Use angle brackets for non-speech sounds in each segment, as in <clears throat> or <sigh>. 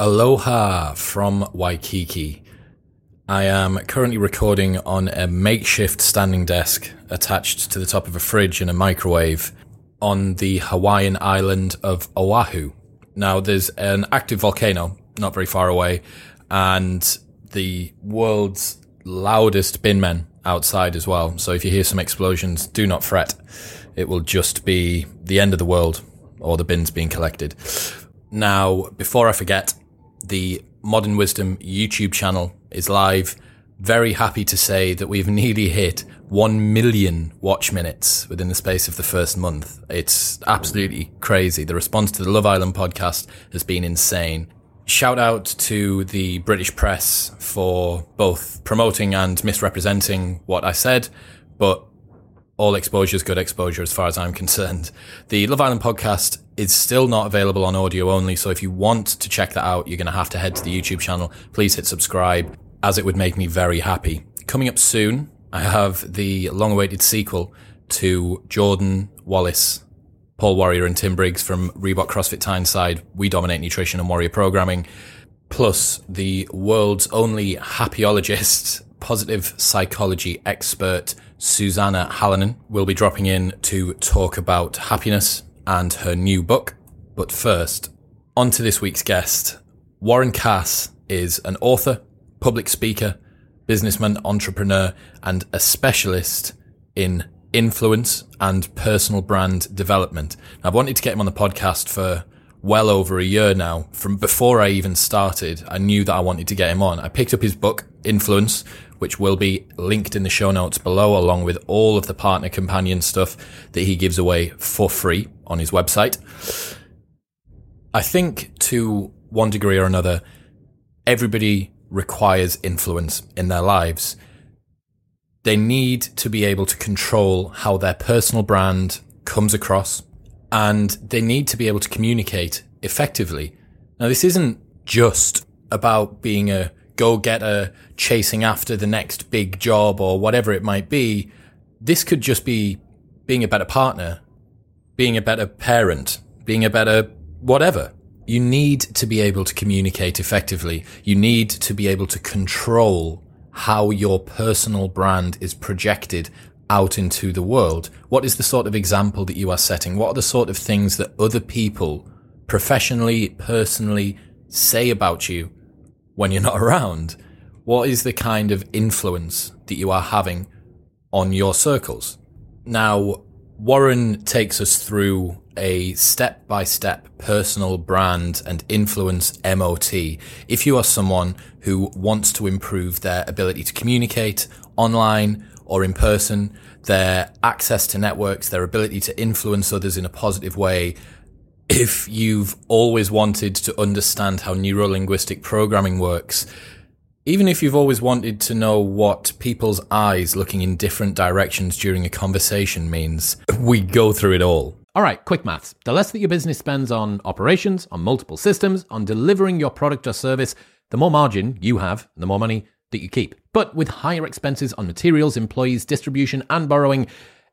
Aloha from Waikiki. I am currently recording on a makeshift standing desk attached to the top of a fridge and a microwave on the Hawaiian island of Oahu. Now, there's an active volcano not very far away, and the world's loudest bin men outside as well. So if you hear some explosions, do not fret. It will just be the end of the world or the bins being collected. Now, before I forget, the Modern Wisdom YouTube channel is live. Very happy to say that we've <laughs> nearly hit 1 million watch minutes within the space of the first month. It's absolutely crazy. The response to the Love Island podcast has been insane. Shout out to the British press for both promoting and misrepresenting what I said, but all exposure is good exposure as far as I'm concerned. The Love Island podcast is still not available on audio only, so if you want to check that out, you're going to have to head to the YouTube channel. Please hit subscribe, as it would make me very happy. Coming up soon, I have the long awaited sequel to Jordan Wallace, Paul Warrior, and Tim Briggs from Reebok CrossFit Tyneside. We dominate nutrition and warrior programming, plus the world's only happyologist, <laughs> positive psychology expert Susanna Halonen will be dropping in to talk about happiness and her new book. But first, on to this week's guest. Warren Cass is an author, public speaker, businessman, entrepreneur, and a specialist in influence and personal brand development. I've wanted to get him on the podcast for well over a year now. From before I even started, I knew that I wanted to get him on. I picked up his book, Influence, which will be linked in the show notes below, along with all of the partner companion stuff that he gives away for free on his website. I think to one degree or another, everybody requires influence in their lives. They need to be able to control how their personal brand comes across and they need to be able to communicate effectively. Now, this isn't just about being a go getter chasing after the next big job or whatever it might be. This could just be being a better partner, being a better parent, being a better whatever. You need to be able to communicate effectively. You need to be able to control how your personal brand is projected out into the world. What is the sort of example that you are setting? What are the sort of things that other people professionally, personally say about you when you're not around? What is the kind of influence that you are having on your circles? Now, Warren takes us through a step by step personal brand and influence MOT. If you are someone who wants to improve their ability to communicate online or in person, their access to networks, their ability to influence others in a positive way, if you've always wanted to understand how neurolinguistic programming works, even if you've always wanted to know what people's eyes looking in different directions during a conversation means, we go through it all. All right, quick maths. The less that your business spends on operations, on multiple systems, on delivering your product or service, the more margin you have, the more money that you keep. But with higher expenses on materials, employees, distribution, and borrowing,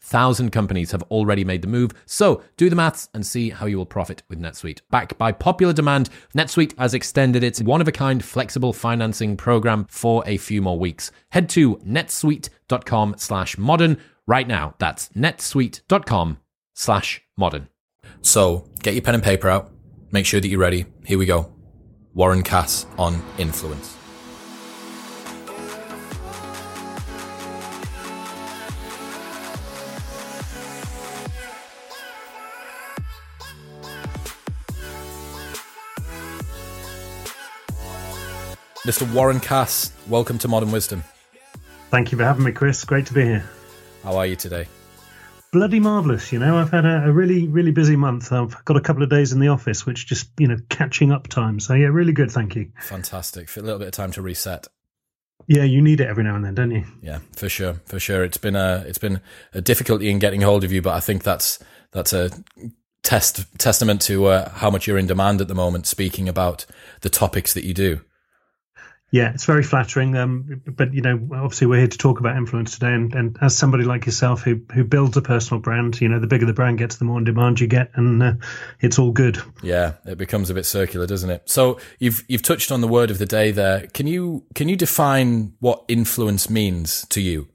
thousand companies have already made the move. So do the maths and see how you will profit with NetSuite. Backed by popular demand, NetSuite has extended its one of a kind flexible financing program for a few more weeks. Head to netsuite.com slash modern right now. That's netsuite.com slash modern. So get your pen and paper out. Make sure that you're ready. Here we go. Warren Cass on influence. Mr. Warren Cass, welcome to Modern Wisdom. Thank you for having me, Chris. Great to be here. How are you today? bloody marvelous. You know, I've had a, a, really, really busy month. I've got a couple of days in the office, which just you know catching up time. So yeah, really good. Thank you. Fantastic. A little bit of time to reset. Yeah, you need it every now and then, don't you? Yeah, for sure, for sure. It's been a it's been a difficulty in getting hold of you, but I think that's that's a test testament to uh, how much you're in demand at the moment. Speaking about the topics that you do. Yeah, it's very flattering. Um, but you know, obviously, we're here to talk about influence today, and, and as somebody like yourself who who builds a personal brand, you know, the bigger the brand gets, the more in demand you get, and uh, it's all good. Yeah, it becomes a bit circular, doesn't it? So you've you've touched on the word of the day there. Can you can you define what influence means to you?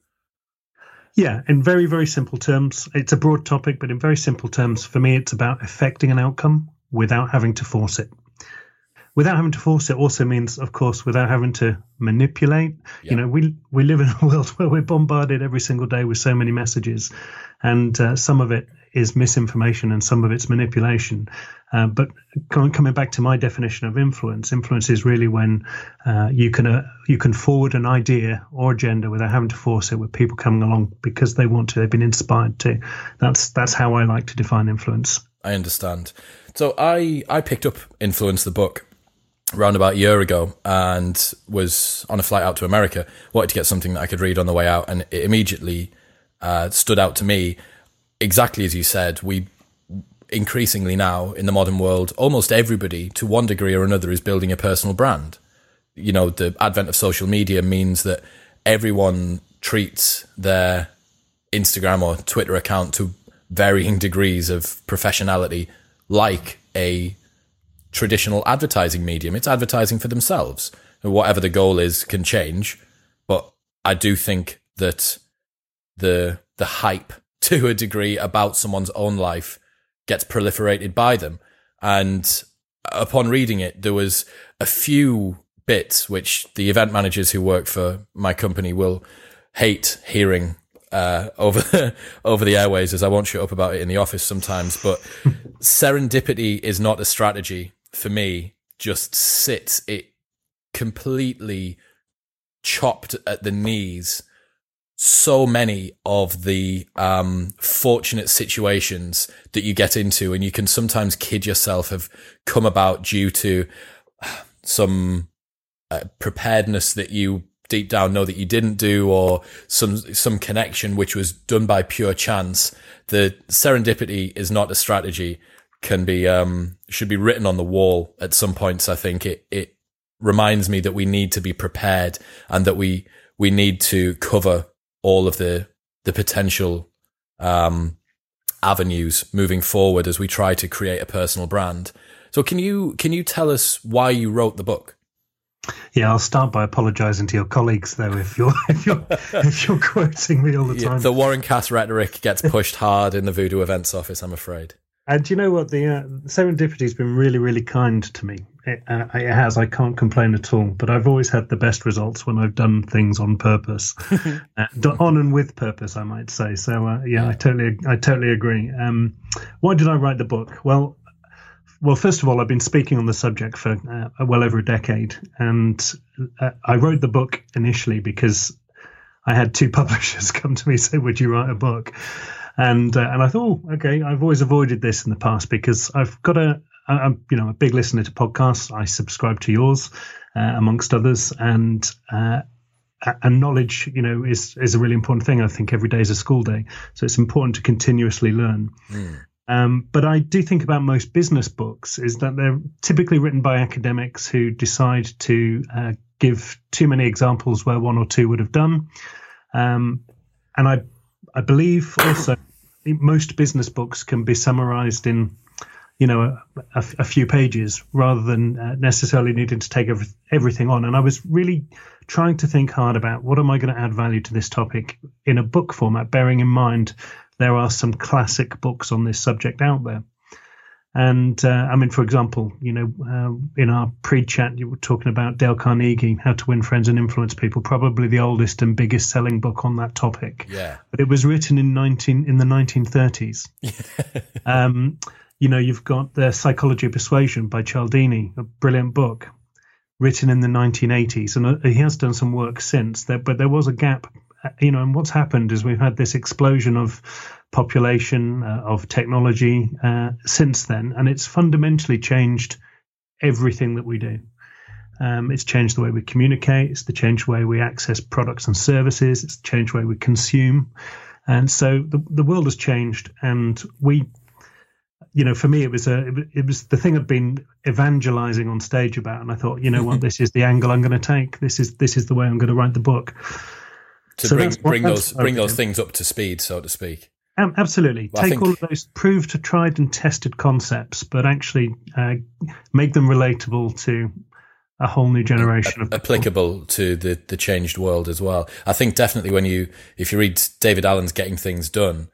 Yeah, in very very simple terms, it's a broad topic, but in very simple terms, for me, it's about affecting an outcome without having to force it without having to force it also means of course without having to manipulate. Yeah. you know we we live in a <laughs> world where we're bombarded every single day with so many messages and uh, some of it is misinformation and some of it's manipulation. Uh, but coming back to my definition of influence influence is really when uh, you can uh, you can forward an idea or agenda without having to force it with people coming along because they want to they've been inspired to. That's that's how i like to define influence. I understand. So i i picked up influence the book around about a year ago and was on a flight out to America, wanted to get something that I could read on the way out, and it immediately uh, stood out to me. Exactly as you said, we increasingly now in the modern world, almost everybody to one degree or another is building a personal brand. You know, the advent of social media means that everyone treats their Instagram or Twitter account to varying <laughs> degrees of professionality like a traditional advertising medium. It's advertising for themselves. Whatever the goal is can change, but I do think that the the hype <laughs> to a degree about someone's own life gets proliferated by them. And upon reading it, there was a few bits which the event managers who work for my company will hate hearing uh, <laughs> over the, over the airways, as I won't shut up about it in the office sometimes. But <laughs> serendipity is not a strategy for me just sits it completely chopped at the knees. So many of the um, fortunate situations that you get into and you can sometimes kid yourself have come about due to <sighs> some uh, preparedness that you deep down know that you didn't do or some some connection which was done by pure chance. The serendipity is not a strategy can be um, should be written on the wall at some points. I think it it reminds me that we need to be prepared and that we we need to cover all of the the potential um, avenues moving forward as we try to create a personal brand. So can you can you tell us why you wrote the book? Yeah, I'll start by apologising to your colleagues, though, if you're if you're <laughs> if you're quoting me all the time. Yeah, the Warren Cass rhetoric gets pushed hard in the Voodoo Events office. I'm afraid. And you know what? The uh, serendipity has been really, really kind to me. It, uh, it, has. I can't complain at all. But I've always had the best results when I've done things on purpose, <laughs> uh, on and with purpose, I might say. So uh, yeah, I totally, I totally agree. Um, why did I write the book? Well, well, first of all, I've been speaking on the subject for uh, well over a decade, and uh, I wrote the book initially because I had two <laughs> publishers come to me say, "Would you write a book?" And uh, and I thought, oh, okay, I've always avoided this in the past because I've got a, I'm you know a big listener to podcasts. I subscribe to yours, uh, amongst others, and uh, and knowledge, you know, is is a really important thing. I think every day is a school day, so it's important to continuously learn. Mm. Um, but I do think about most business books is that they're typically written by academics who decide to uh, give too many examples where one or two would have done. Um, and I I believe also most business books can be summarized in you know a, a, a few pages rather than uh, necessarily needing to take every, everything on. And i was really trying to think hard about what am i going to add value to this topic in a book format bearing in mind there are some classic books on this subject out there and uh, I mean, for example, you know, uh, in our pre-chat, you were talking about Dale Carnegie, How to Win Friends and Influence People, probably the oldest and biggest selling book on that topic. Yeah. But it was written in nineteen in the nineteen thirties. <laughs> um, you know, you've got the Psychology of Persuasion by Cialdini, a brilliant book, written in the nineteen eighties, and uh, he has done some work since. There, but there was a gap you know, and what's happened is we've had this explosion of population uh, of technology uh, since then, and it's fundamentally changed everything that we do. Um, it's changed the way we communicate. It's the changed way we access products and services. It's changed the way we consume. And so the, the world has changed, and we, you know, for me, it was a it was the thing I'd been evangelizing on stage about, and I thought, you know what, <laughs> this is the angle I'm going to take. This is this is the way I'm going to write the book. To so bring bring those bring those things up to speed, so to speak. Um, absolutely. Well, Take think... all of those proved, to tried, and tested concepts, but actually uh, make them relatable to a whole new generation of applicable to the the changed world as well. I think definitely when you if you read David Allen's Getting Things Done,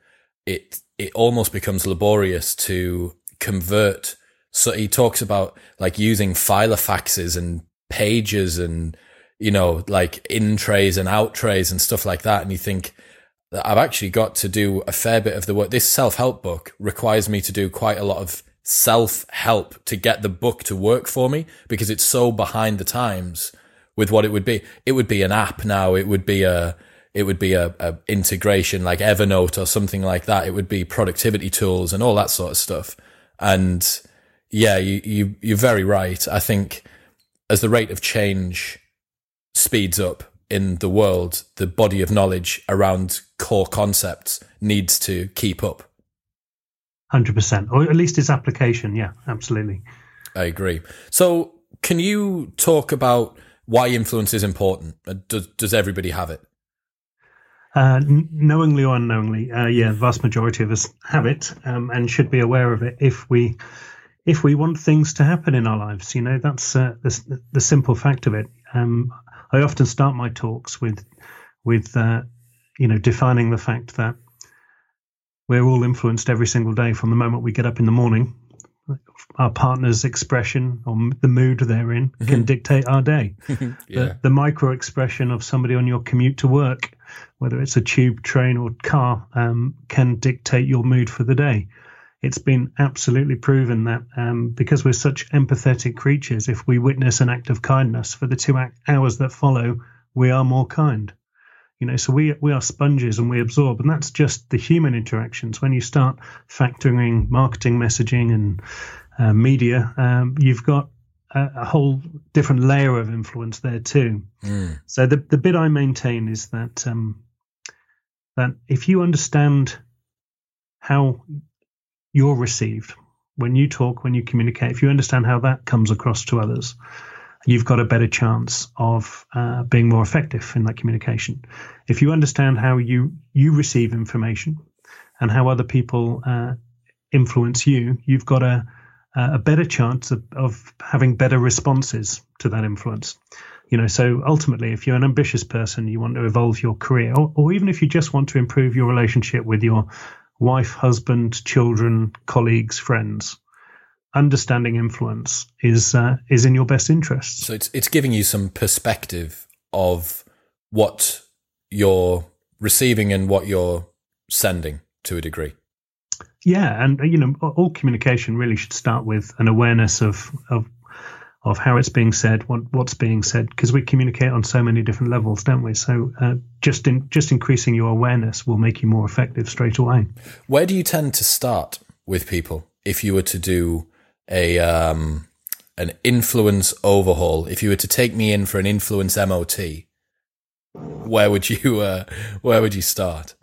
it it almost becomes laborious to convert. So he talks about like using filofaxes and pages and you know like in trays and out trays and stuff like that, and you think. I've actually got to do a fair bit of the work. This self help book requires me to do quite a lot of self help to get the book to work for me because it's so behind the times with what it would be. It would be an app now. It would be a, it would be a, a integration like Evernote or something like that. It would be productivity tools and all that sort of stuff. And yeah, you, you, you're very right. I think as the rate of change speeds up in the world, the body of knowledge around core concepts needs to keep up. Hundred percent, or at least its application. Yeah, absolutely. I agree. So, can you talk about why influence is important? Uh, does does everybody have it? Uh, knowingly or unknowingly, uh, yeah, the vast majority of us have it um, and should be aware of it if we if we want things to happen in our lives. You know, that's uh, the, the simple fact of it. Um, I often start my talks with with uh, you know defining the fact that we're all influenced every single day from the moment we get up in the morning. Our partner's expression or the mood they're in can mm-hmm. dictate our day. <laughs> yeah. the, the, micro expression of somebody on your commute to work, whether it's a tube, train, or car, um, can dictate your mood for the day. It's been absolutely proven that um, because we're such empathetic creatures, if we witness an act of kindness for the two hours that follow, we are more kind. You know, so we we are sponges and we absorb, and that's just the human interactions. When you start factoring marketing, messaging, and uh, media, um, you've got a, a, whole different layer of influence there too. Mm. So the the bit I maintain is that um, that if you understand how you're received when you talk, when you communicate, if you understand how that comes across to others, you've got a better chance of uh, being more effective in that communication. If you understand how you you receive information and how other people uh, influence you, you've got a a better chance of, of having better responses to that influence. You know, so ultimately, if you're an ambitious person, you want to evolve your career, or, or even if you just want to improve your relationship with your wife, husband, children, colleagues, friends, understanding influence is uh, is in your best interest. So it's it's giving you some perspective of what you're receiving and what you're sending to a degree. Yeah, and you know, all communication really should start with an awareness of of of how it's being said, what what's being said, because we communicate on so many different levels, don't we? So uh, just in just increasing your awareness will make you more effective straight away. Where do you tend to start with people if you were to do a um, an influence overhaul, if you were to take me in for an influence MOT, where would you uh, where would you start?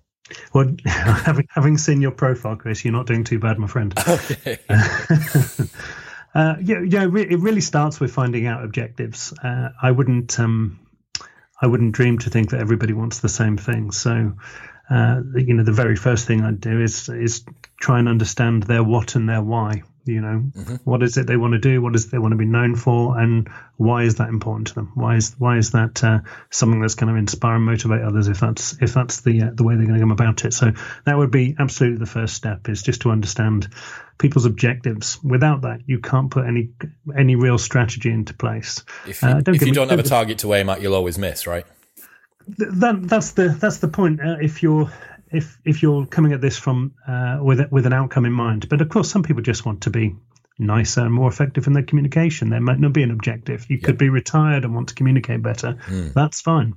Well, <laughs> having having seen your profile, Chris, you're not doing too bad, my friend. <laughs> Okay. <laughs> uh, yeah, yeah. It really starts with finding out objectives. Uh, I wouldn't, um, I wouldn't dream to think that everybody wants the same thing. So, uh, you know, the very first thing I'd do is is try and understand their what and their why. You know, mm-hmm. what is it they want to do? What is it they want to be known for? And why is that important to them? Why is why is that uh, something that's going to inspire and motivate others? If that's if that's the uh, the way they're going to come about it. So that would be absolutely the first step is just to understand people's objectives. Without that, you can't put any any real strategy into place. If you, uh, don't, if you don't have a target to aim at, you'll always miss, right? That that's the that's the point. Uh, if you're if if you're coming at this from uh, with with an outcome in mind. But of course, some people just want to be nicer and more effective in their communication. There might not be an objective. You could be retired and want to communicate better. Mm. That's fine.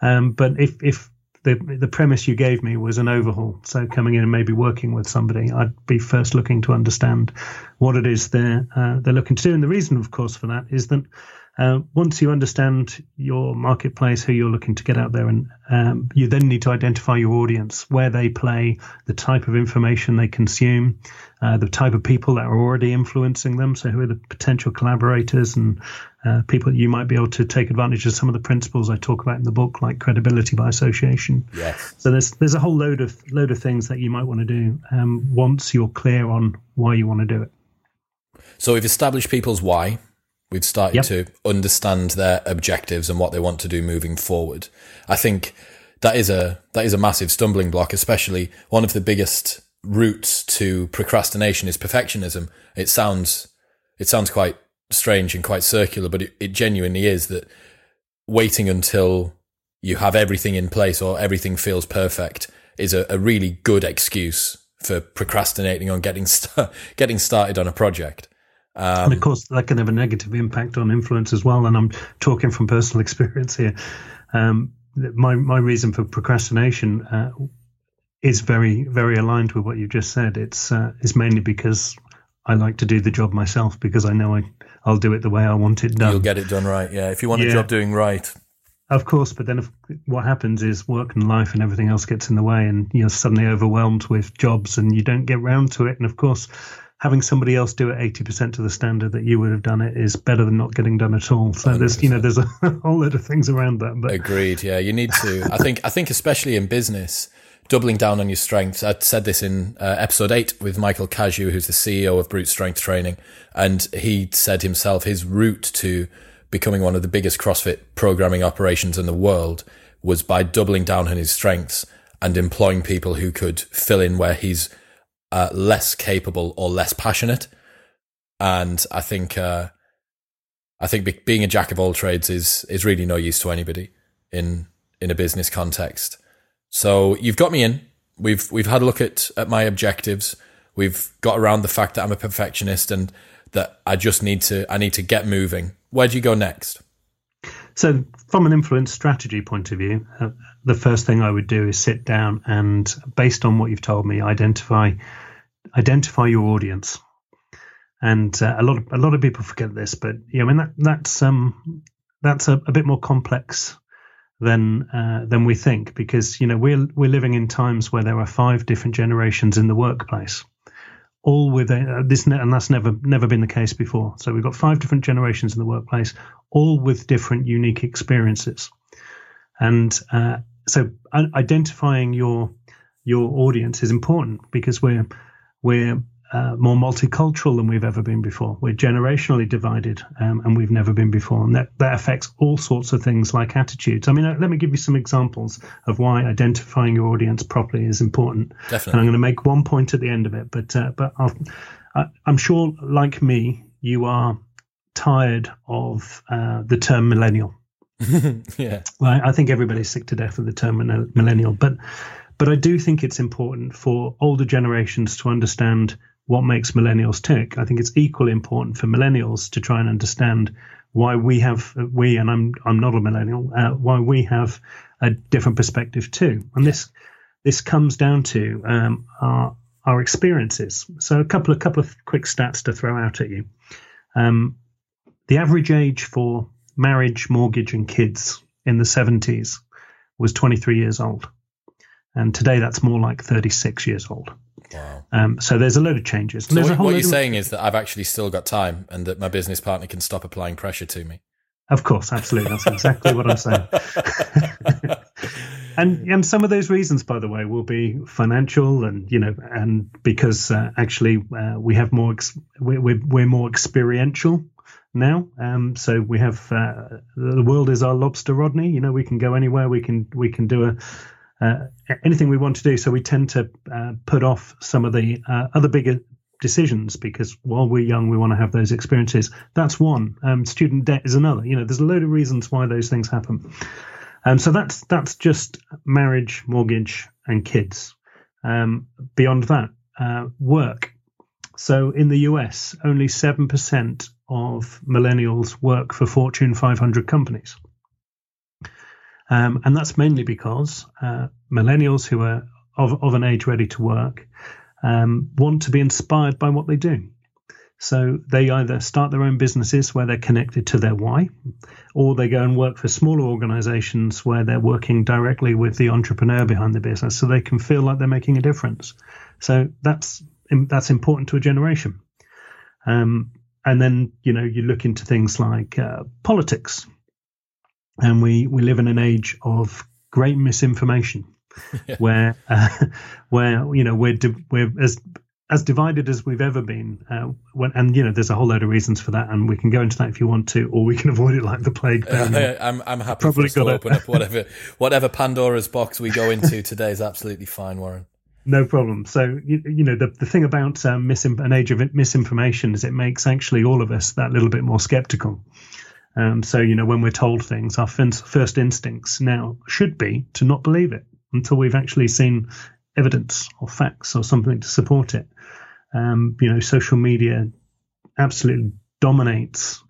Um, but if if the the premise you gave me was an overhaul. So coming in and maybe working with somebody, I'd be first looking to understand what it is they're uh, they're looking to do. And the reason, of course, for that is that uh, once you understand your marketplace, who you're looking to get out there, and um, you then need to identify your audience, where they play, the type of information they consume, uh, the type of people that are already influencing them. So, who are the potential collaborators and uh, people that you might be able to take advantage of some of the principles I talk about in the book, like credibility by association. Yes. So there's there's a whole load of load of things that you might want to do um, once you're clear on why you want to do it. So we've established people's why. We've started yep. to understand their objectives and what they want to do moving forward. I think that is a that is a massive stumbling block, especially one of the biggest routes to procrastination is perfectionism. It sounds it sounds quite strange and quite circular, but it, it genuinely is that waiting until you have everything in place or everything feels perfect is a, a really good excuse for procrastinating on getting <laughs> st- getting started on a project. Um, and of course, that can have a negative impact on influence as well. And I'm talking from personal <laughs> experience here. Um, my my reason for procrastination uh, is very very aligned with what you just said. It's uh, it's mainly because I like to do the job myself because I know I I'll do it the way I want it done. You'll get it done right. Yeah, if you want yeah. a job doing right. Of course, but then if, what happens is work and life and everything else gets in the way, and you're suddenly overwhelmed with jobs, and you don't get round to it. And of course, having somebody else do it 80% to the standard that you would have done it is better than not getting done at all. So 100%. there's, you know, there's a <laughs> whole lot of things around that. But agreed. Yeah. You need to, I think, I think especially in business, doubling down on your strengths. I said this in uh, episode eight with Michael Cazayoux, who's the CEO of Brute Strength Training. And he said himself his route to becoming one of the biggest CrossFit programming operations in the world was by doubling down on his strengths and employing people who could fill in where he's uh, less capable or less passionate. And I think, uh, I think be- being a jack of all trades is, is really no use to anybody in, in a business context. So you've got me in. We've, we've had a look at, at my objectives. We've got around the fact that I'm a perfectionist and that I just need to, I need to get moving. Where do you go next? So, from an influence strategy point of view, uh, the first thing I would do is sit down and, based on what you've told me, identify identify your audience. And uh, a lot of a lot of people forget this, but yeah, I mean that that's um that's a, a bit more complex than uh, than we think because you know we're we're living in times where there are five different generations in the workplace all with a, uh, this, and that's never never been the case before. So we've got five different generations in the workplace, all with different unique experiences, and uh, so identifying your your audience is important because we're we're uh, more multicultural than we've ever been before. We're generationally divided, um, and we've never been before, and that, that affects all sorts of things like attitudes. I mean, uh, let me give you some examples of why identifying your audience properly is important. Definitely. And I'm going to make one point at the end of it, but uh, but I'll, I, am sure, like me, you are tired of uh, the term millennial. <laughs> yeah, well, I think everybody's sick to death of the term millennial, but but I do think it's important for older generations to understand what makes millennials tick. I think it's equally important for millennials to try and understand why we have we and I'm I'm not a millennial uh, why we have a different perspective too. And this this comes down to um, our our experiences. So a couple of couple of quick stats to throw out at you. Um, the average age for marriage, mortgage, and kids in the 70s was 23 years old, and today that's more like 36 years old. Wow. Um, so there's a load of changes. So what, what you're saying is that I've actually still got time and that my business partner can stop applying pressure to me. Of course, absolutely. That's exactly what I'm saying. <laughs> and and some of those reasons, by the way, will be financial, and you know, and because uh, actually uh, we have more, ex- we're, we're, we're more experiential now. Um, so we have uh, the world is our lobster, Rodney. You know, we can go anywhere. We can we can do a uh, anything we want to do. So we tend to uh, put off some of the uh, other bigger decisions because while we're young, we want to have those experiences. That's one. Um, student debt is another. You know, there's a load of reasons why those things happen. Um, so that's that's just marriage, mortgage, and kids. Um, beyond that, uh, work. So in the US, only seven percent of millennials work for Fortune 500 companies. Um, and that's mainly because uh, millennials who are of, of an age ready to work um, want to be inspired by what they do. So they either start their own businesses where they're connected to their why, or they go and work for smaller organizations where they're working directly with the entrepreneur behind the business so they can feel like they're making a difference. So that's that's important to a generation. Um, and then you know you look into things like uh, politics, and we we live in an age of great misinformation, <laughs> yeah. where uh, <laughs> where you know we're we're as as divided as we've ever been. Uh, when, and you know, there's a whole load of reasons for that, and we can go into that if you want to, or we can <laughs> avoid it like the plague. Uh, I'm I'm happy Probably to open up whatever whatever Pandora's box we go into today is absolutely fine, Warren. No problem. So you, you know the the thing about um, misim- an age of misinformation is it makes actually all of us that little bit more skeptical. Um, so you know when we're told things, our first instincts now should be to not believe it until we've actually seen evidence or facts or something to support it. Um, you know, social media absolutely dominates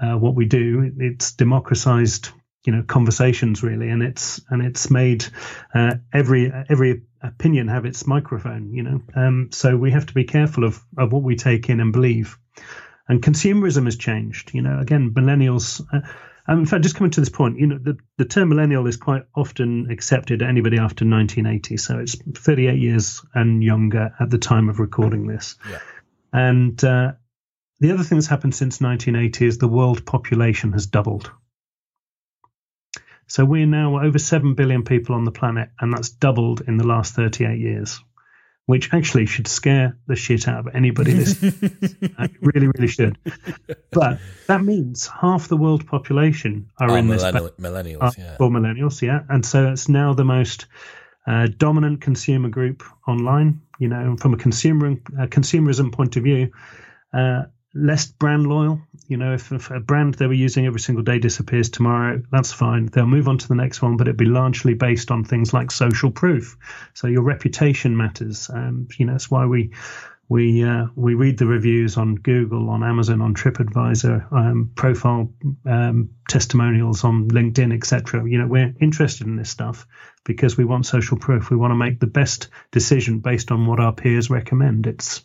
uh, what we do. It's democratized, you know, conversations really, and it's and it's made uh, every every opinion have its microphone. You know, um, so we have to be careful of of what we take in and believe. And consumerism has changed. You know, again, millennials. Uh, um, in fact, just coming to this point, you know, the, the term millennial is quite often accepted anybody after 1980. So it's 38 years and younger at the time of recording this. Yeah. And uh, the other thing that's happened since 1980 is the world population has doubled. So we're now over 7 billion people on the planet, and that's doubled in the last 38 years which actually should scare the shit out of anybody listening. <laughs> it really, really should. But that means half the world population are oh, in millennial, this millennials, yeah. Or millennials, yeah. And so it's now the most uh, dominant consumer group online. You know, from a consumer uh, consumerism point of view, uh, less brand loyal. You know, if, if, a brand they were using every single day disappears tomorrow, that's fine. They'll move on to the next one, but it'd be largely based on things like social proof. So your reputation matters. Um, you know, that's why we we uh, we read the reviews on Google, on Amazon, on TripAdvisor, um, profile um, testimonials on LinkedIn, etc. You know, we're interested in this stuff because we want social proof. We want to make the best decision based on what our peers recommend. It's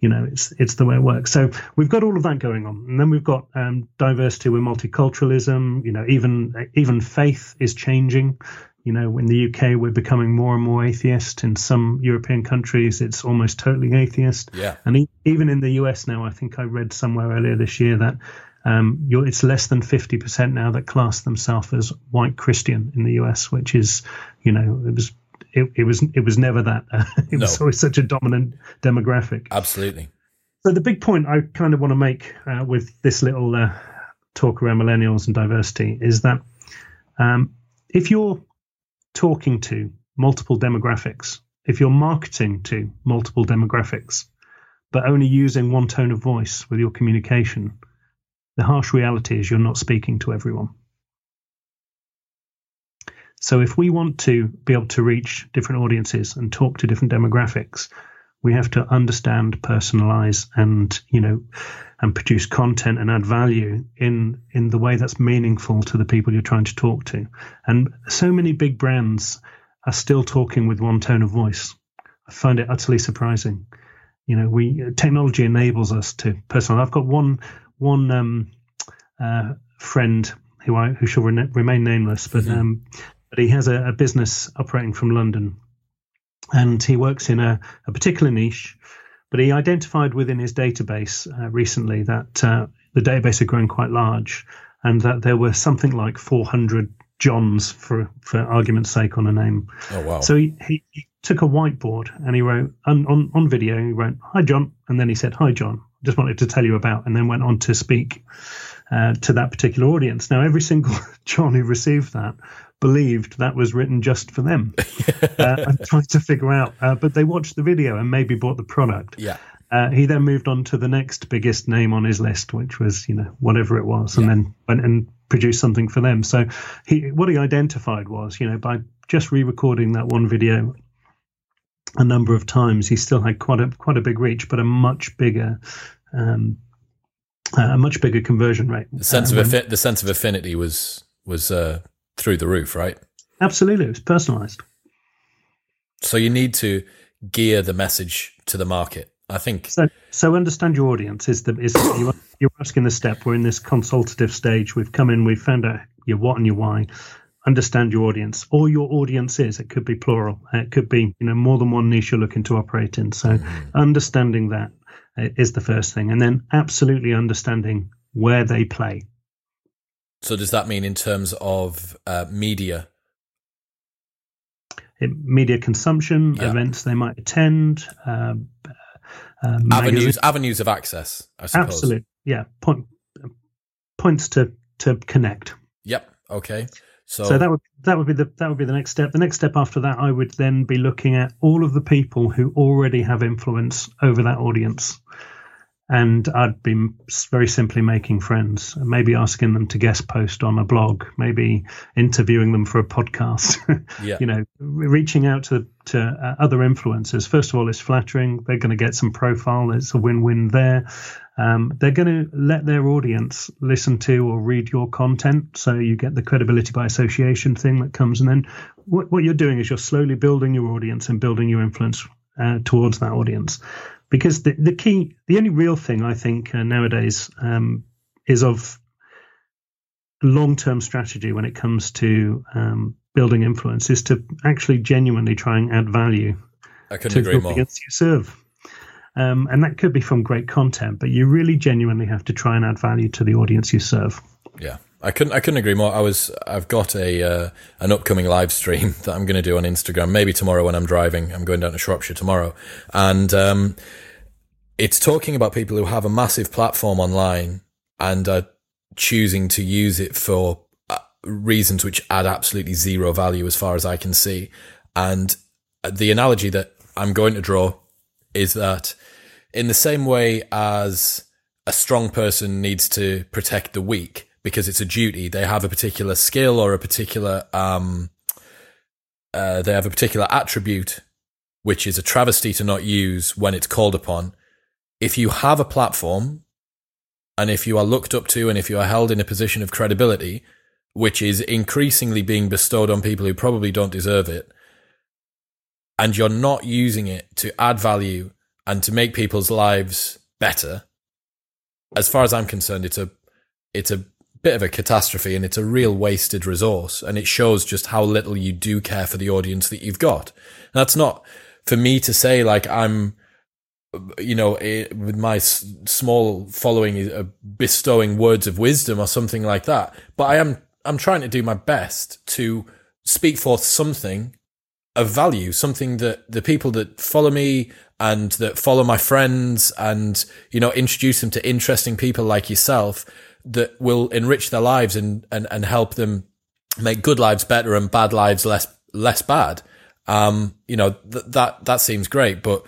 you know it's it's the way it works. So we've got all of that going on. And then we've got um, diversity with multiculturalism. You know even even faith is changing. You know in the uk we're becoming more and more atheist. In some european countries it's almost totally atheist. Yeah. And e- even in the us now i think i read somewhere earlier this year that um, it's less than 50% now that class themselves as white Christian in the US, which is, you know, it was it, it was it was never that. <laughs> it was always such a dominant demographic. Absolutely. So the big point I kind of want to make uh, with this little uh, talk around millennials and diversity is that um, if you're talking to multiple demographics, if you're marketing to multiple demographics, but only using one tone of voice with your communication, the harsh reality is you're not speaking to everyone. So if we want to be able to reach different audiences and talk to different demographics, we have to understand, personalize, and you know, and produce content and add value in in the way that's meaningful to the people you're trying to talk to. And so many big brands are still talking with one tone of voice. I find it utterly surprising. You know, we technology enables us to personalize. I've got one one um, uh, friend who I who shall re- remain nameless, but mm-hmm. um, but he has a, a business operating from London, and he works in a, a, particular niche. But he identified within his database uh, recently that uh, the database had grown quite large, and that there were something like 400 Johns, for for argument's sake, on a name. Oh wow! So he, he, he took a whiteboard and he wrote on, on on video. He wrote, "Hi John," and then he said, "Hi John." Just wanted to tell you about, and then went on to speak uh, to that particular audience. Now, every single <laughs> John who received that believed that was written just for them <laughs> uh, and tried to figure out. Uh, but they watched the video and maybe bought the product. Yeah. Uh, he then moved on to the next biggest name on his list, which was, you know, whatever it was, and then went and produced something for them. So he, what he identified was, you know, by just re-recording that one video a number of times, he still had quite a quite a big reach, but a much bigger um, a much bigger conversion rate. The sense uh, of affi- the sense of affinity was was uh, through the roof, right? Absolutely, it's personalized. So you need to gear the message to the market. I think so. So understand your audience is the is you, you're asking the step. We're in this consultative stage. We've come in. We've found out your what and your why. Understand your audience, or your audience is. It could be plural. It could be you know more than one niche you're looking to operate in. So mm-hmm. understanding that uh, the first thing, and then absolutely understanding where they play. So does that mean in terms of uh, media? Media consumption, yeah. events they might attend, uh, uh, avenues avenues of access. I suppose. Absolutely, yeah. Point, points to to connect. Yep. Okay. So, so that would that would be the that would be the next step. The next step after that, I would then be looking at all of the people who already have influence over that audience and I'd be very simply making friends, maybe asking them to guest post on a blog, maybe interviewing them for a podcast. <laughs> yeah. You know, reaching out to to uh, other influencers. First of all, it's flattering. They're going to get some profile. It's a win-win there. Um, they're going to let their audience listen to or read your content, so you get the credibility by association thing that comes. And then what, what you're doing is you're slowly building your audience and building your influence uh, towards that audience because the, the key, the only real thing I think uh, nowadays um, is of long term strategy when it comes to um, building influence is to actually genuinely try and add value I couldn't to agree the audience you serve. Um, and that could be from great content, but you really genuinely have to try and add value to the audience you serve. Yeah. I couldn't. I couldn't agree more. I was. I've got a uh, an upcoming live stream <laughs> that I'm going to do on Instagram. Maybe tomorrow when I'm driving. I'm going down to Shropshire tomorrow, and um, it's talking about people who have a massive platform online and are choosing to use it for uh, reasons which add absolutely zero value as far as I can see. And the analogy that I'm going to draw is that in the same way as a strong person needs to protect the weak because it's a duty. They have a particular skill or a particular, um, uh, they have a particular attribute, which is a travesty to not use when it's called upon. If you have a platform and if you are looked up to and if you are held in a position of credibility, which is increasingly being bestowed on people who probably don't deserve it, and you're not using it to add value and to make people's lives better, as far as I'm concerned, it's a it's a bit of a catastrophe and it's a real wasted resource. And it shows just how little you do care for the audience that you've got. And that's not for me to say like I'm, you know, with my small following, uh, bestowing words of wisdom or something like that. But I am, I'm trying to do my best to speak forth something of value, something that the people that follow me and that follow my friends and, you know, introduce them to interesting people like yourself that will enrich their lives and, and, and help them make good lives better and bad lives less, less bad. Um, you know, th- that, that seems great. But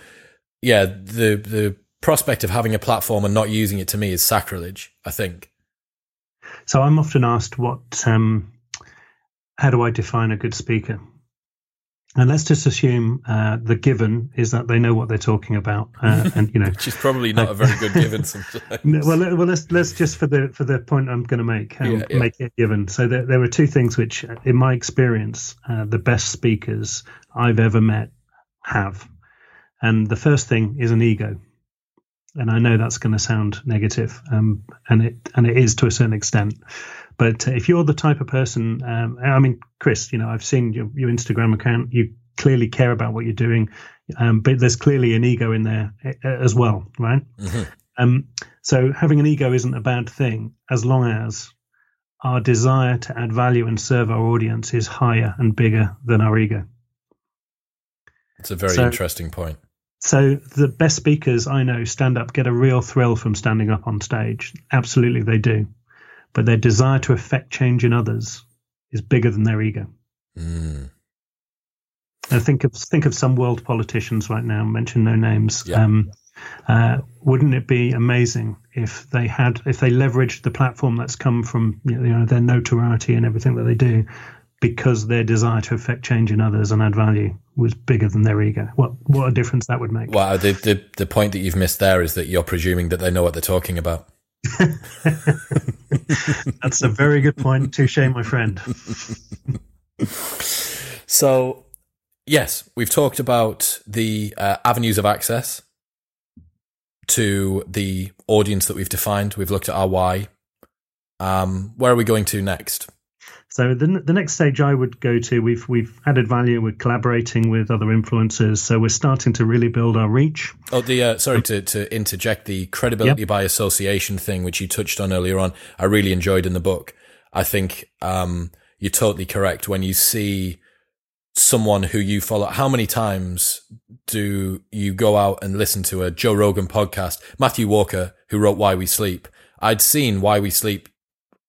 yeah, the, the prospect of having a platform and not using it to me is sacrilege, I think. So I'm often asked what, um, how do I define a good speaker? And let's just assume uh, the given is that they know what they're talking about, uh, and you know, <laughs> which is probably not a very good given. Sometimes. well, well, let's let's just for the for the point I'm going to make, um, yeah, yeah. make it given. So there, there are two things which, in my experience, uh, the best speakers I've ever met have, and the first thing is an ego, and I know that's going to sound negative, um, and it and it is to a certain extent. But if you're the type of person, um, I mean, Chris, you know, I've seen your, your Instagram account. You clearly care about what you're doing, um, but there's clearly an ego in there eh, eh, as well, right? Mm-hmm. Um, so having an ego isn't a bad thing as long as our desire to add value and serve our audience is higher and bigger than our ego. It's a very so, interesting point. So the best speakers I know stand up get a real thrill from standing up on stage. Absolutely, they do but their desire to affect change in others is bigger than their ego. Mm. I think of think of some world politicians right now. Mention no names. Yeah. Um, uh, wouldn't it be amazing if they had if they leveraged the platform that's come from you know their notoriety and everything that they do because their desire to affect change in others and add value was bigger than their ego. What what a difference that would make. Wow, the, the the point that you've missed there is that you're presuming that they know what they're talking about. <laughs> <laughs> That's a very good point. Touche, my friend. <laughs> so, yes, we've talked about the uh, avenues of access to the audience that we've defined. We've looked at our why. Um, where are we going to next? So the the next stage I would go to, we've we've added value. We're collaborating with other influencers, so we're starting to really build our reach. Oh, the uh, sorry to to interject the credibility yep. by association thing, which you touched on earlier on. I really enjoyed in the book. I think um, you're totally correct when you see someone who you follow. How many times do you go out and listen to a Joe Rogan podcast? Matthew Walker, who wrote Why We Sleep. I'd seen Why We Sleep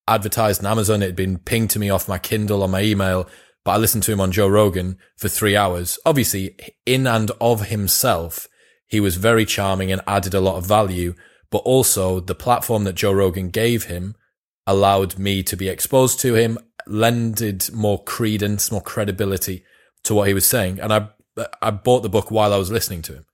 advertised on Amazon. It had been pinged to me off my Kindle on my email, but I listened to him on Joe Rogan for three hours. Obviously, in and of himself, he was very charming and added a lot of value, but also the platform that Joe Rogan gave him allowed me to be exposed to him, lended more credence, more credibility to what he was saying. And I, I bought the book while I was listening to him.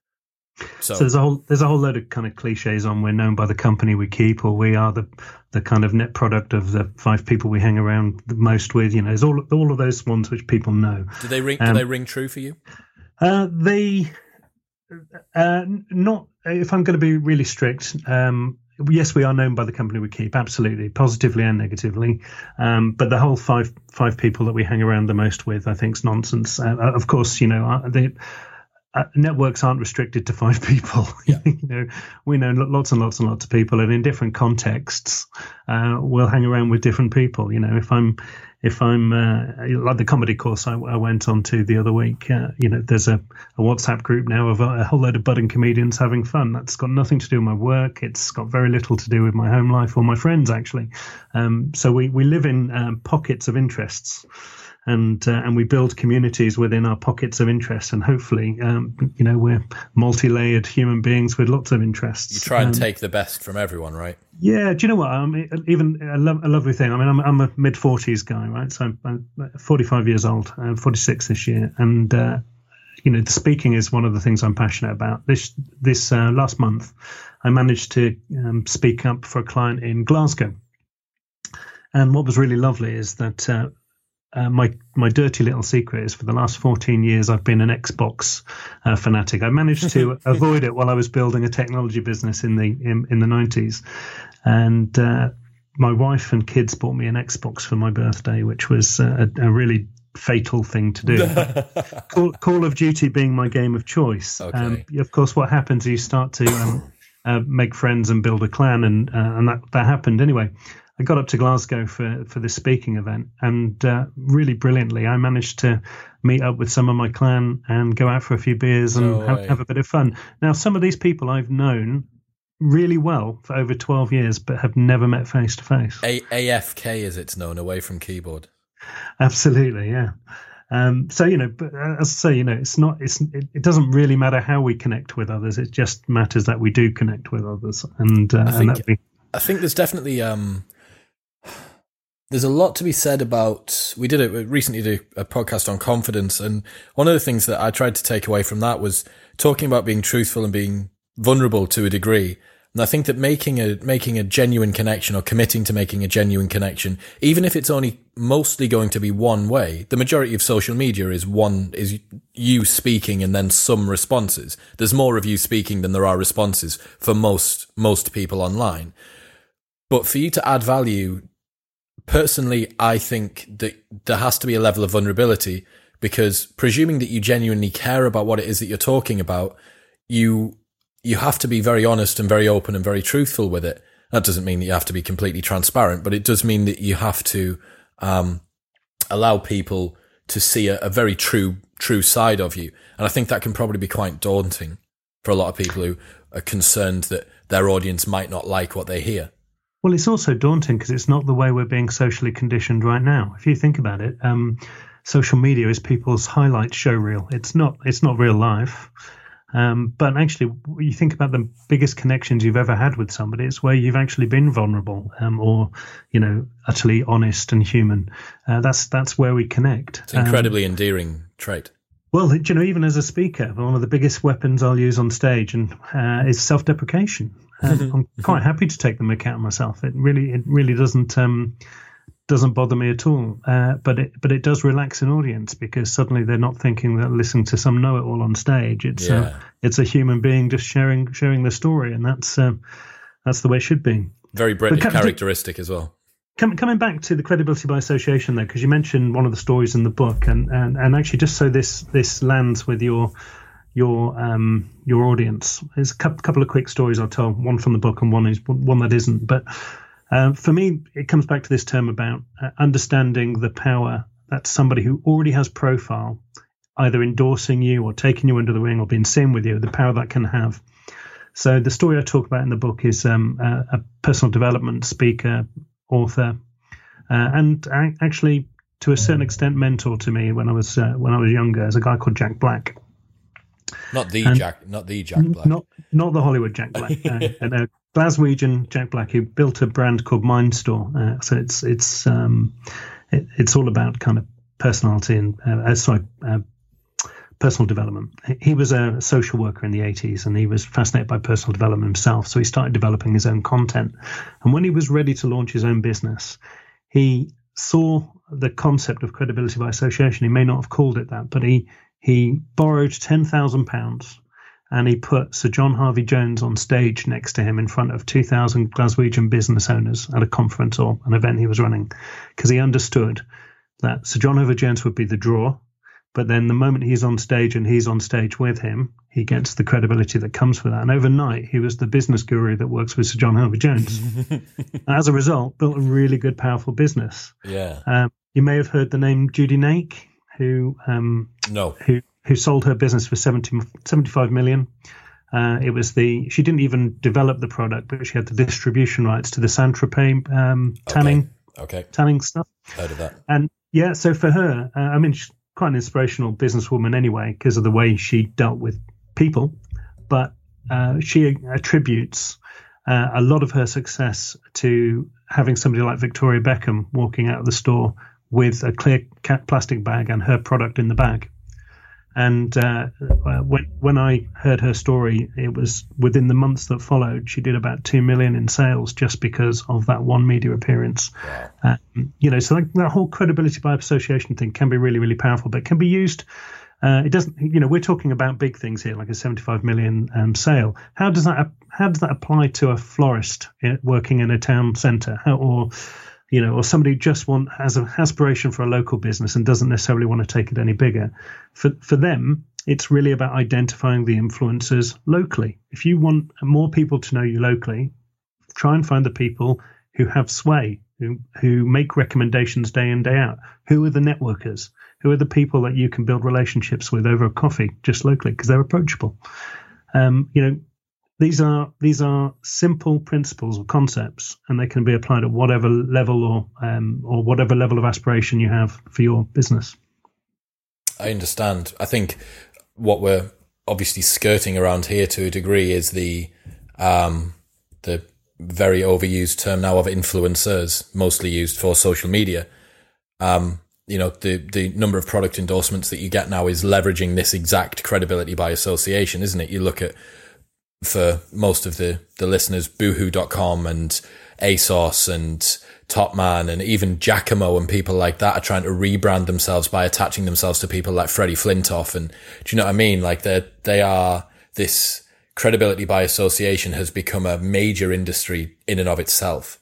So, so, there's a whole there's a whole load of kind of cliches on we're known by the company we keep or we are the the kind of net product of the five people we hang around the most with. You know, is all all of those ones which people know. Do they ring? Um, do they ring true for you? Uh, they uh, not. If I'm going to be really strict, um, yes, we are known by the company we keep, absolutely, positively and negatively. Um, but the whole five five people that we hang around the most with, I think, is nonsense. Uh, of course, you know, uh, the uh, networks aren't restricted to five <laughs> people. Yeah. <laughs> you know, we know lots and lots and lots of people, and in different contexts, uh, we'll hang around with different people. You know, if I'm if I'm uh, like the comedy course I, I, went on to the other week, uh, you know, there's a, a, WhatsApp group now of a, a, whole load of budding comedians having fun. That's got nothing to do with my work. It's got very little to do with my home life or my friends, actually. Um, so we, we live in um, pockets of interests and uh, and we build communities within our pockets of interest, and hopefully, um, you know, we're multi-layered human beings with lots of interests. You try and um, take the best from everyone, right? Yeah. Do you know what? I mean, even a, lo- a lovely thing. I mean, I'm, I'm a mid forties guy, right? So I'm, I'm 45 years old. I'm 46 this year, and uh, you know, the speaking is one of the things I'm passionate about. This this uh, last month, I managed to um, speak up for a client in Glasgow. And what was really lovely is that uh, uh, my my dirty little secret is for the last 14 years I've been an Xbox uh, fanatic. I managed to <laughs> avoid it while I was building a technology business in the in, in the 90s, and uh, my wife and kids bought me an Xbox for my birthday, which was a, a really fatal thing to do. <laughs> Call, Call, of Duty being my game of choice. Okay. Um, of course, what happens is you start to um, uh, make friends and build a clan, and uh, and that that happened anyway. I got up to Glasgow for for this speaking event, and uh, really brilliantly, I managed to meet up with some of my clan and go out for a few beers and no have, have, a bit of fun. Now, some of these people I've known really well for over twelve years, but have never met face to face. AFK, as it's known, away from keyboard. Absolutely, yeah. Um, so you know, but uh, as I say, you know, it's not, it's, it, it, doesn't really matter how we connect with others. It just matters that we do connect with others, and uh, I think, and we, I think there's definitely um, there's a lot to be said about. We did it recently, did a podcast on confidence, and one of the things that I tried to take away from that was talking about being truthful and being vulnerable to a degree. And I think that making a making a genuine connection or committing to making a genuine connection, even if it's only mostly going to be one way, the majority of social media is one is you speaking and then some responses. There's more of you speaking than there are responses for most most people online. But for you to add value personally, I think that there has to be a level of vulnerability because presuming that you genuinely care about what it is that you're talking about, you you have to be very honest and very open and very truthful with it. That doesn't mean that you have to be completely transparent, but it does mean that you have to um, allow people to see a, a very true true side of you. And I think that can probably be quite daunting for a lot of people who are concerned that their audience might not like what they hear. Well, it's also daunting because it's not the way we're being socially conditioned right now. If you think about it, um, social media is people's highlight show reel. It's not. It's not real life. Um, but actually, you think about the biggest connections you've ever had with somebody, it's where you've actually been vulnerable um, or, you know, utterly honest and human. Uh, that's that's where we connect. It's an incredibly endearing trait. Well, you know, even as a speaker, one of the biggest weapons I'll use on stage and uh, is self-deprecation. Um, <laughs> I'm quite happy to take the mick out of myself. It really, it really doesn't um, doesn't bother me at all. Uh, but it but it does relax an audience because suddenly they're not thinking that listening to some know it all on stage. It's Yeah. a it's a human being just sharing sharing the story, and that's um, that's the way it should be. Very British can- characteristic as well. Com- coming back to the credibility by association, though, because you mentioned one of the stories in the book, and, and, and actually, just so this this lands with your your um, your audience, there's a cou- couple of quick stories I'll tell. One from the book, and one is one that isn't. But um, for me, it comes back to this term about uh, understanding the power that somebody who already has profile, either endorsing you or taking you under the wing or being seen with you, the power that can have. So the story I talk about in the book is um, a, a personal development speaker, author, uh, and actually to a certain extent mentor to me when I was uh, when I was younger. As a guy called Jack Black, Not the And- Jack, not the Jack Black. not not the Hollywood Jack Black, <laughs> uh, and a Glaswegian Jack Black who built a brand called Mind Store. Uh, so it's it's um, it, it's all about kind of personality and uh, uh, sorry. Uh, Personal development. He- He was a social worker in the 80s and he was fascinated by personal development himself. So he started developing his own content. And when he was ready to launch his own business, he saw the concept of credibility by association. He may not have called it that, but he he borrowed ten thousand pounds and he put Sir John Harvey Jones on stage next to him in front of two thousand Glaswegian business owners at a conference or an event he was running, because he understood that Sir John Harvey Jones would be the draw. But then the moment he's on stage and he's on stage with him, he gets the credibility that comes with that. And overnight, he was the business guru that works with Sir John Harvey Jones. <laughs> As a result, built a really good, powerful business. Yeah. Um, you may have heard the name Judy Naake, who um, No. who who sold her business for 70, 75 million. Uh, it was the she didn't even develop the product, but she had the distribution rights to the Saint Tropez um, tanning Okay. tanning stuff. Heard of that. And yeah, so for her, uh, I mean, she's quite an inspirational businesswoman anyway, because of the way she dealt with people. But uh, she attributes uh, a lot of her success to having somebody like Victoria Beckham walking out of the store with a clear plastic bag and her product in the bag. And uh, when when I heard her story, it was within the months that followed. She did about two million in sales just because of that one media appearance. Wow. Um, you know, so like that whole credibility by association thing can be really, really powerful, but can be used. Uh, it doesn't, you know, we're talking about big things here, like a 75 million um, sale. How does that how does that apply to a florist uh, working in a town centre, How, or you know, or somebody who just want has an aspiration for a local business and doesn't necessarily want to take it any bigger? For for them, it's really about identifying the influencers locally. If you want more people to know you locally, try and find the people who have sway, who who make recommendations day in day out. Who are the networkers? Who are the people that you can build relationships with over coffee, just locally, because they're approachable. Um, you know, these are these are simple principles or concepts, and they can be applied at whatever level or um, or whatever level of aspiration you have for your business. I understand. I think what we're obviously skirting around here to a degree is the um, the very overused term now of influencers, mostly used for social media. Um, you know, the the number of product endorsements that you get now is leveraging this exact credibility by association, isn't it? You look at for most of the the listeners, boohoo.com and ASOS and Topman and even Jacamo and people like that are trying to rebrand themselves by attaching themselves to people like Freddie Flintoff. And do you know what I mean? Like they they are this credibility by association has become a major industry in and of itself.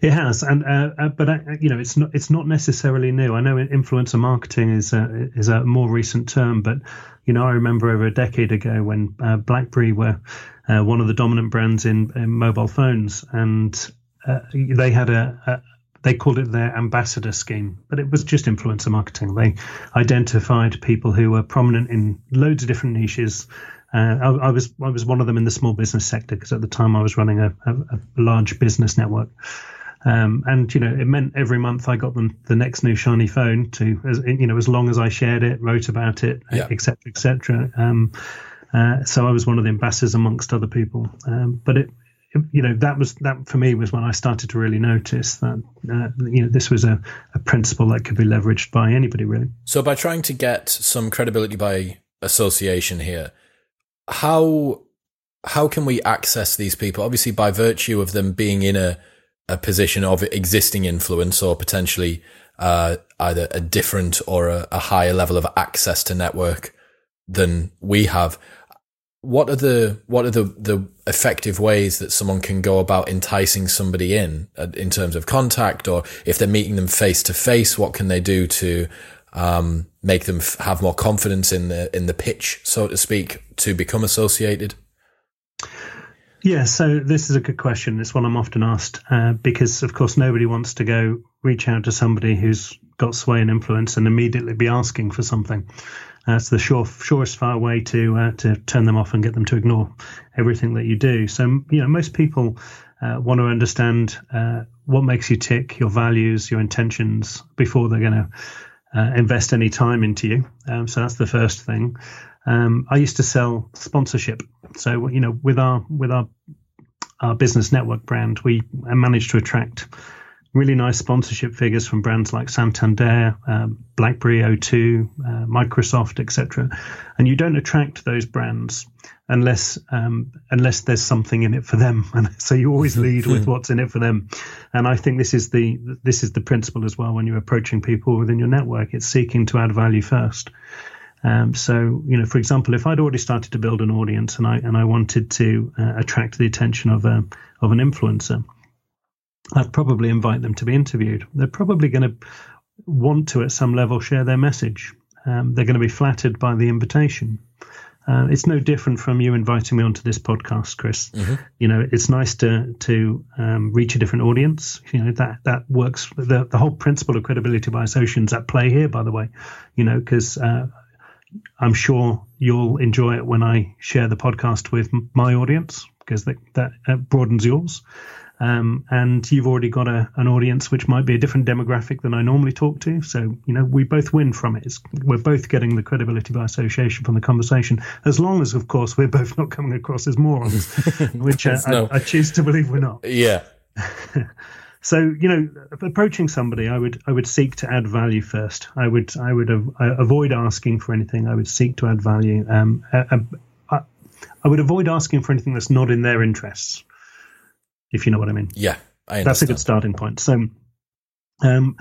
It has, and uh, uh, but uh, you know, it's not it's not necessarily new. I know influencer marketing is a, is a more recent term, but you know, I remember over a decade ago when uh, BlackBerry were uh, one of the dominant brands in, in mobile phones, and uh, they had a, a they called it their ambassador scheme, but it was just influencer marketing. They identified people who were prominent in loads of different niches. Uh, I, I, was I was one of them in the small business sector because at the time I was running a, a, a large business network. Um, and you know, it meant every month I got them the next new shiny phone to, as you know, as long as I shared it, wrote about it, Yeah. etc. et. Um, uh, so I was one of the ambassadors amongst other people. Um, but it, it- you know, that was that for me was when I started to really notice that, uh, you know, this was a, a principle that could be leveraged by anybody really. So by trying to get some credibility by association here, how how can we access these people? Obviously, by virtue of them being in a, a position of existing influence or potentially uh, either a different or a, a higher level of access to network than we have. What are the what are the, the effective ways that someone can go about enticing somebody in uh, in terms of contact, or if they're meeting them face to face, what can they do to um, make them f- have more confidence in the in the pitch, so to speak, to become associated? Yeah, so this is a good question. It's one I'm often asked uh, because, of course, nobody wants to go reach out to somebody who's got sway and influence and immediately be asking for something. That's the sure, surest far way to uh, to turn them off and get them to ignore everything that you do. So, you know, most people uh, want to understand uh, what makes you tick, your values, your intentions before they're going to uh, invest any time into you. Um, so that's the first thing. Um, I used to sell sponsorship. So you know, with our with our our business network brand, we managed to attract really nice sponsorship figures from brands like Santander, um, BlackBerry O2, uh, Microsoft, etc. And you don't attract those brands unless um, unless there's something in it for them. <laughs> And so you always <laughs> lead with what's in it for them. And I think this is the this is the principle as well when you're approaching people within your network. It's seeking to add value first. Um, so, you know, for example, if I'd already started to build an audience and I and I wanted to uh, attract the attention of a of an influencer, I'd probably invite them to be interviewed. They're probably going to want to, at some level, share their message. Um, they're going to be flattered by the invitation. Uh, it's no different from you inviting me onto this podcast, Chris. Mm-hmm. You know, it's nice to to um, reach a different audience. You know that that works. The the whole principle of credibility by associations at play here, by the way. You know, because uh, I'm sure you'll enjoy it when I share the podcast with my audience because that, that uh, broadens yours. Um, and you've already got a, an audience which might be a different demographic than I normally talk to. So, you know, we both win from it. It's, we're both getting the credibility by association from the conversation, as long as, of course, we're both not coming across as morons, <laughs> which uh, no. I, I choose to believe we're not. Yeah. <laughs> So you know, approaching somebody, I would I would seek to add value first. I would I would av- avoid asking for anything. I would seek to add value. Um, I, I, I, would avoid asking for anything that's not in their interests. If you know what I mean. Yeah, I that's a good starting point. So, um,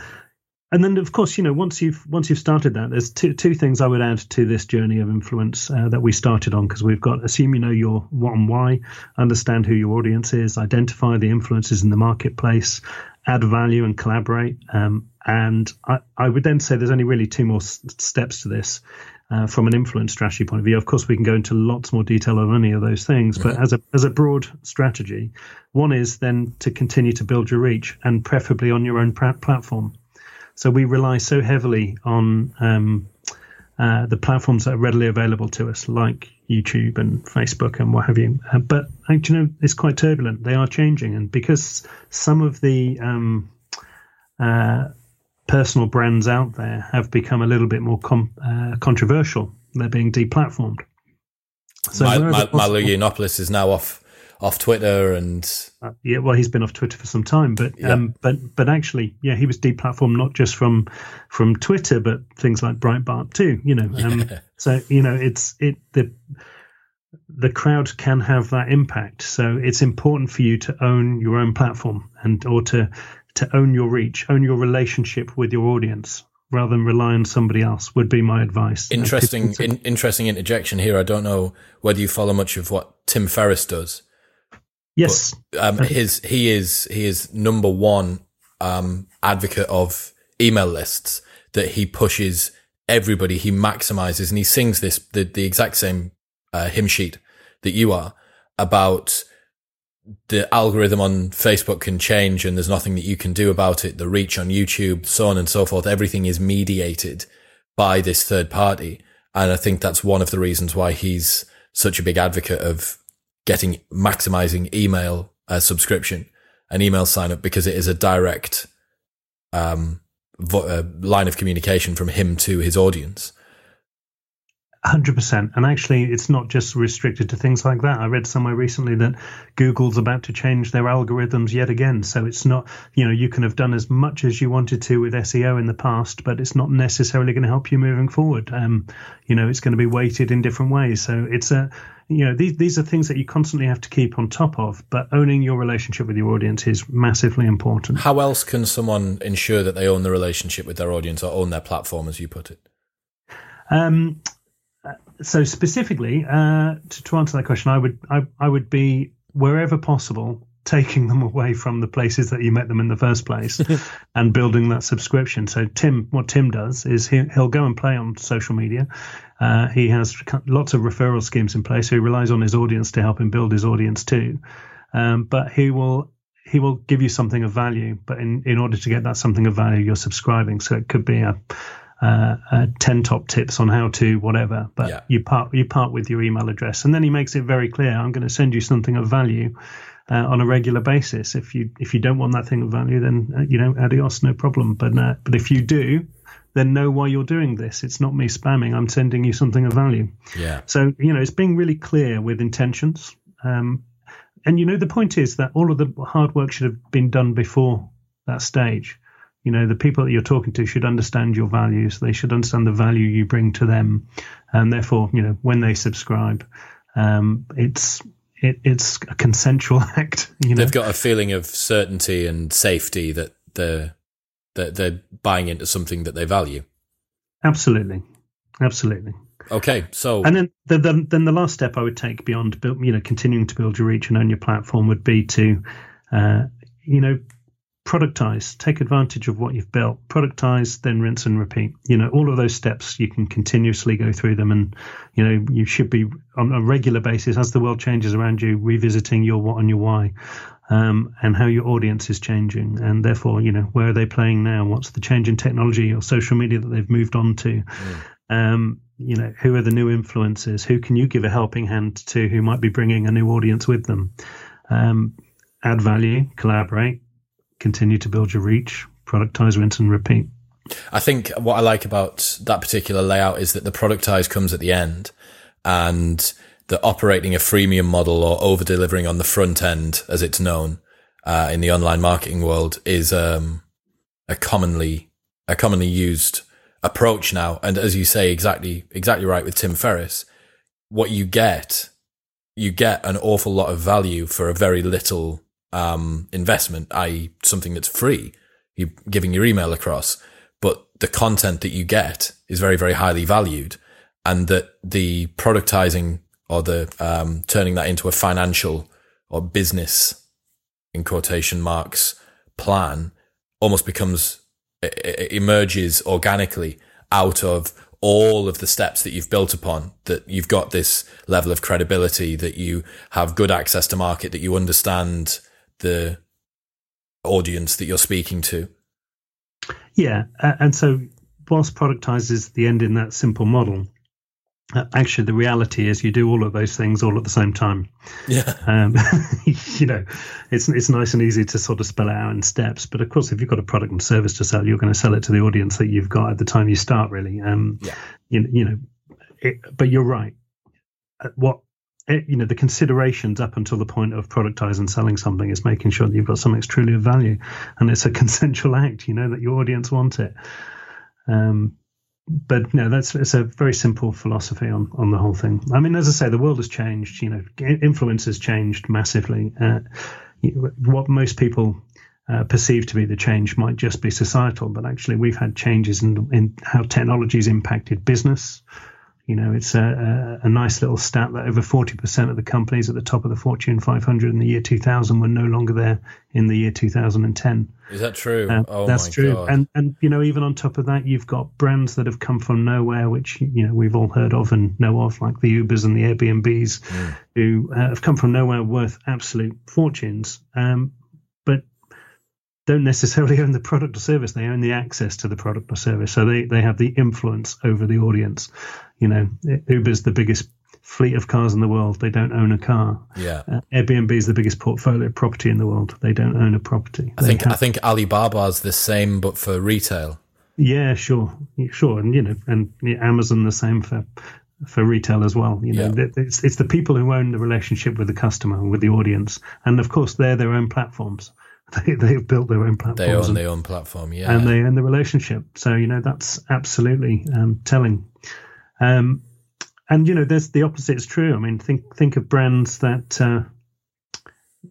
and then of course you know once you've once you've started that there's two two things i would add to this journey of influence uh, that we started on because we've got assume you know your what and why understand who your audience is identify the influences in the marketplace add value and collaborate um, and I, I would then say there's only really two more s- steps to this uh, from an influence strategy point of view. Of course, we can go into lots more detail on any of those things, but as a as a broad strategy, one is then to continue to build your reach and preferably on your own platform. So we rely so heavily on um, uh, the platforms that are readily available to us, like YouTube and Facebook and what have you. Uh, but you know, it's quite turbulent. They are changing, and because some of the um, uh, personal brands out there have become a little bit more com- uh, controversial, they're being deplatformed. So Milo Yiannopoulos is now off off Twitter and uh, yeah, well, he's been off Twitter for some time, but yeah. um, but but actually, yeah, he was deplatformed not just from from Twitter, but things like Breitbart too. You know, um, yeah. <laughs> so you know, it's it the the crowd can have that impact. So it's important for you to own your own platform and or to to own your reach, own your relationship with your audience rather than rely on somebody else would be my advice. Interesting, in, interesting interjection here. I don't know whether you follow much of what Tim Ferriss does, Yes, but, um, his he is he is number one um, advocate of email lists that he pushes everybody. He maximizes and he sings this the the exact same uh, hymn sheet that you are about the algorithm on Facebook can change and there's nothing that you can do about it. The reach on YouTube, so on and so forth. Everything is mediated by this third party. And I think that's one of the reasons why he's such a big advocate of getting maximizing email uh, subscription and email sign up because it is a direct um, vo- uh, line of communication from him to his audience. 100%. And actually, it's not just restricted to things like that. I read somewhere recently that Google's about to change their algorithms yet again. So it's not, you know, you can have done as much as you wanted to with SEO in the past, but it's not necessarily going to help you moving forward. Um, you know, it's going to be weighted in different ways. So it's a, you know, these, these are things that you constantly have to keep on top of, but owning your relationship with your audience is massively important. How else can someone ensure that they own the relationship with their audience or own their platform, as you put it? Um, so specifically uh, to, to answer that question, I would I, I would be wherever possible taking them away from the places that you met them in the first place <laughs> and building that subscription. So Tim, what Tim does is he, will go and play on social media. Uh, he has lots of referral schemes in place. So he relies on his audience to help him build his audience too. Um, but he will he will give you something of value. But in, in order to get that something of value, you're subscribing. So it could be a uh, uh, 10 top tips on how to whatever but yeah. you part you part with your email address and then he makes it very clear i'm going to send you something of value uh, on a regular basis. If you if you don't want that thing of value then uh, you know adios no problem. But uh, but if you do then know why you're doing this. It's not me spamming. I'm sending you something of value. Yeah. So you know it's being really clear with intentions. Um, and you know the point is that all of the hard work should have been done before that stage. You know the people that you're talking to should understand your values. They should understand the value you bring to them. And therefore you know when they subscribe um, it's it, it's a consensual <laughs> act you know? They've got a feeling of certainty and safety that they're that they're buying into something that they value. Absolutely. Absolutely. Okay so and then the, the, then the last step i would take beyond you know continuing to build your reach and own your platform would be to uh, you know productize, take advantage of what you've built, productize, then rinse and repeat. You know, all of those steps, you can continuously go through them. And, you know, you should be on a regular basis as the world changes around you, revisiting your what and your why. Um, and how your audience is changing, and therefore, you know, where are they playing now? What's the change in technology or social media that they've moved on to? Mm. Um, you know, who are the new influencers? Who can you give a helping hand to? Who might be bringing a new audience with them? Um, add value, collaborate, continue to build your reach, productize, rinse, and repeat. I think what I like about that particular layout is that the productize comes at the end and the operating a freemium model or over delivering on the front end, as it's known uh, in the online marketing world, is um, a commonly a commonly used approach now. And as you say, exactly exactly right with Tim Ferriss, what you get, you get an awful lot of value for a very little um, investment, i.e., something that's free. You're giving your email across, but the content that you get is very, very highly valued, and that the productizing or the um, turning that into a financial or business in quotation marks plan almost becomes it emerges organically out of all of the steps that you've built upon that you've got this level of credibility that you have good access to market that you understand the audience that you're speaking to. Yeah, uh, and so whilst productize is the end in that simple model, uh, actually the reality is you do all of those things all at the same time. Yeah, <laughs> um, <laughs> you know, it's it's nice and easy to sort of spell it out in steps, but of course, if you've got a product and service to sell, you're going to sell it to the audience that you've got at the time you start. Really, um, yeah, you, you know, it, but you're right. Uh, what you know the considerations up until the point of productizing and selling something is making sure that you've got something that's truly of value and it's a <laughs> consensual act you know that your audience want it. Um, but no that's it's a very simple philosophy on on the whole thing. I mean as i say the world has changed you know influence has changed massively. Uh, what most people uh, perceive to be the change might just be societal, but actually we've had changes in, in how technology's impacted business, you know, it's a, a, a, nice little stat that over 40% of the companies at the top of the Fortune 500 in the year 2000 were no longer there in the year 2010. Is that true? Uh, oh that's true. God. And and you know, even on top of that, you've got brands that have come from nowhere, which you know we've all heard of and know of, like the Ubers and the Airbnbs, mm. who uh, have come from nowhere, worth absolute fortunes. Um, but don't necessarily <laughs> own the product or service; they own the access to the product or service. So they they have the influence over the audience you know, Uber's the biggest fleet of cars in the world. They don't own a car. Yeah. Uh, Airbnb is the biggest portfolio property in the world. They don't own a property. I think have, I think Alibaba's the same, but for retail. Yeah, sure, sure, and you know, and yeah, Amazon the same for for retail as well. You know, Yeah. it's it's the people who own the relationship with the customer, with the audience, and of course they're their own platforms. <laughs> They they've built their own platforms. They own and, their own platform. Yeah. and they own the relationship. So you know that's absolutely um, telling. Um, and you know, there's the opposite is true. I mean, think think of brands that uh,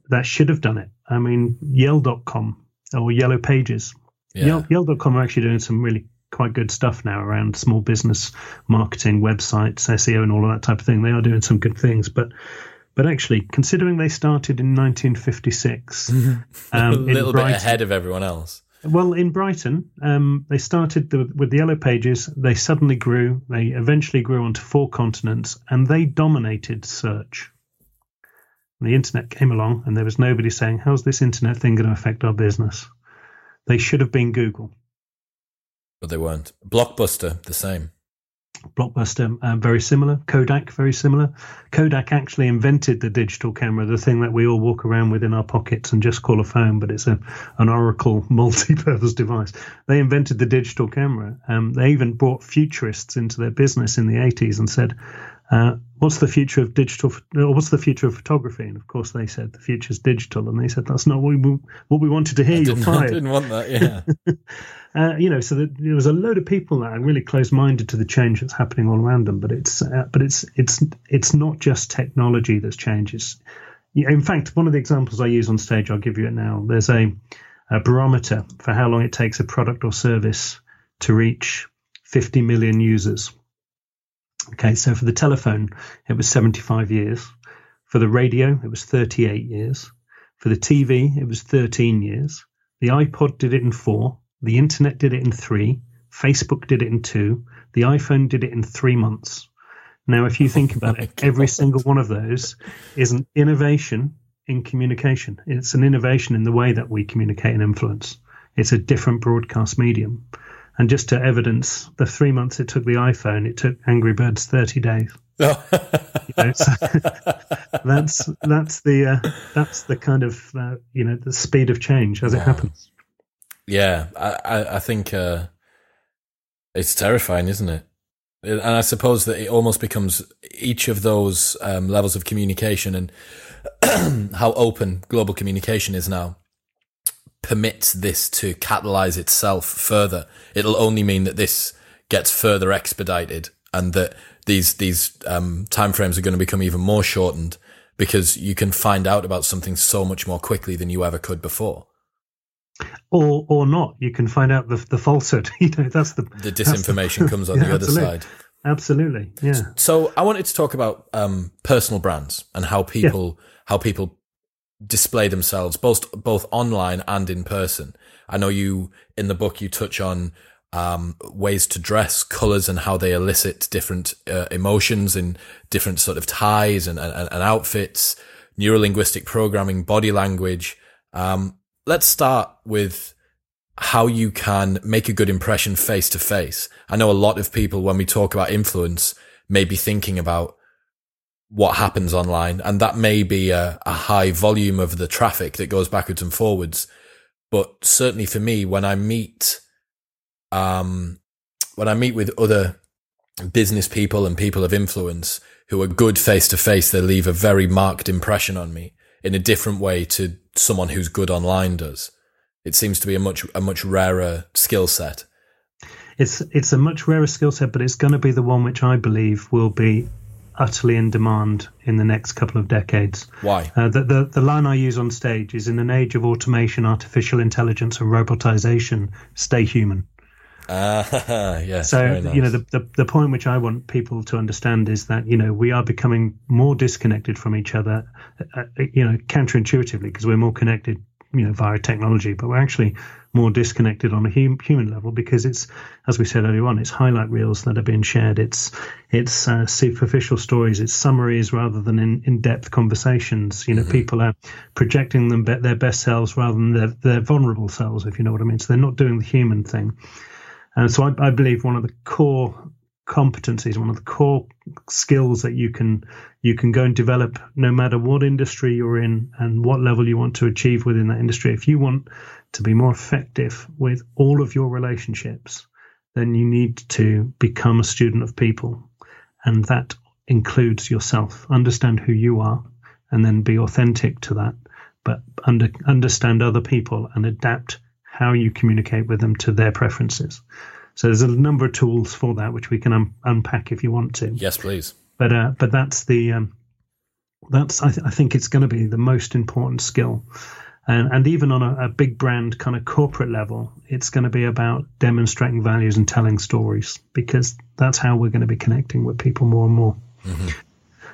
that should have done it. I mean, Yell.com or Yellow Pages. yeah. Yell, Yell.com are actually doing some really quite good stuff now around small business marketing, websites, SEO, and all of that type of thing. They are doing some good things, but but actually, considering they started in 1956, <laughs> um, a in little bit ahead of everyone else. Well, in Brighton, um, they started the, with the Yellow Pages. They suddenly grew. They eventually grew onto four continents, and they dominated search. The internet came along, and there was nobody saying, "How's this internet thing going to affect our business?" They should have been Google. But they weren't. Blockbuster, the same. Blockbuster, uh, very similar. Kodak, very similar. Kodak actually invented the digital camera, the thing that we all walk around with in our pockets and just call a phone, but it's a an Oracle <laughs> multi-purpose device. They invented the digital camera. Um, they even brought futurists into their business in the 80s and said, uh, "What's the future of digital? Or what's the future of photography?" And of course, they said the future is digital, and they said that's not what we what we wanted to hear. You're Didn't, I didn't want that. <laughs> Yeah. Uh, you know, so that there was a load of people that are really close-minded to the change that's happening all around them. But it's, uh, but it's, it's, it's not just technology that's changes. In fact, one of the examples I use on stage, I'll give you it now. There's a, a barometer for how long it takes a product or service to reach 50 million users. Okay, so for the telephone, it was 75 years. For the radio, it was 38 years. For the TV, it was 13 years. The iPod did it in four. The internet did it in three. Facebook did it in two. The iPhone did it in three months. Now, if you think about it, <laughs> oh every single one of those is an innovation in communication. It's an innovation in the way that we communicate and influence. It's a different broadcast medium. And just to evidence the three months it took the iPhone, it took Angry Birds 30 days. <laughs> You know, so <laughs> that's that's the uh, that's the kind of uh, you know the speed of change as it happens. Yeah, I, I, I think uh, it's terrifying, isn't it? And I suppose that it almost becomes each of those um, levels of communication and <clears throat> how open global communication is now permits this to catalyze itself further. It'll only mean that this gets further expedited and that these these um, timeframes are going to become even more shortened because you can find out about something so much more quickly than you ever could before. or or not. You can find out the the falsehood. <laughs> you know, that's the The disinformation <laughs> comes on Yeah, the other absolutely. side. Absolutely, yeah. So I wanted to talk about um, personal brands and how people how people display themselves both both online and in person. I know you in the book you touch on um, ways to dress, colors, and how they elicit different uh, emotions in different sort of ties and, and, and outfits, neurolinguistic programming, body language. Um, let's start with how you can make a good impression face to face. I know a lot of people, when we talk about influence, may be thinking about what happens online, and that may be a, a high volume of the traffic that goes backwards and forwards. But certainly for me, when I meet, um, when I meet with other business people and people of influence who are good face to face, they leave a very marked impression on me in a different way to someone who's good online does. It seems to be a much a much rarer skill set. It's it's a much rarer skill set, but it's going to be the one which I believe will be utterly in demand in the next couple of decades. Why? Uh, the, the the line I use on stage is in an age of automation, artificial intelligence, and robotization, stay human. <laughs> Ah, yes. So nice. you know the, the the point which I want people to understand is that you know we are becoming more disconnected from each other, uh, uh, you know counterintuitively because we're more connected you know via technology, but we're actually more disconnected on a hum, human level because it's as we said earlier on, it's highlight reels that are being shared, it's it's uh, superficial stories, it's summaries rather than in, in depth conversations. You know, people are projecting them be- their best selves rather than their their vulnerable selves, if you know what I mean. So they're not doing the human thing. And so I, I believe one of the core competencies, one of the core skills that you can you can go and develop no matter what industry you're in and what level you want to achieve within that industry. If you want to be more effective with all of your relationships, then you need to become a student of people. and that includes yourself. Understand who you are, and then be authentic to that. But under, understand other people and adapt how you communicate with them to their preferences. So there's a number of tools for that which we can un- unpack if you want to. Yes, please. But uh, but that's the um, that's I, th- I think it's going to be the most important skill. And, and even on a, a, big brand kind of corporate level, it's going to be about demonstrating values and telling stories because that's how we're going to be connecting with people more and more. Mm-hmm.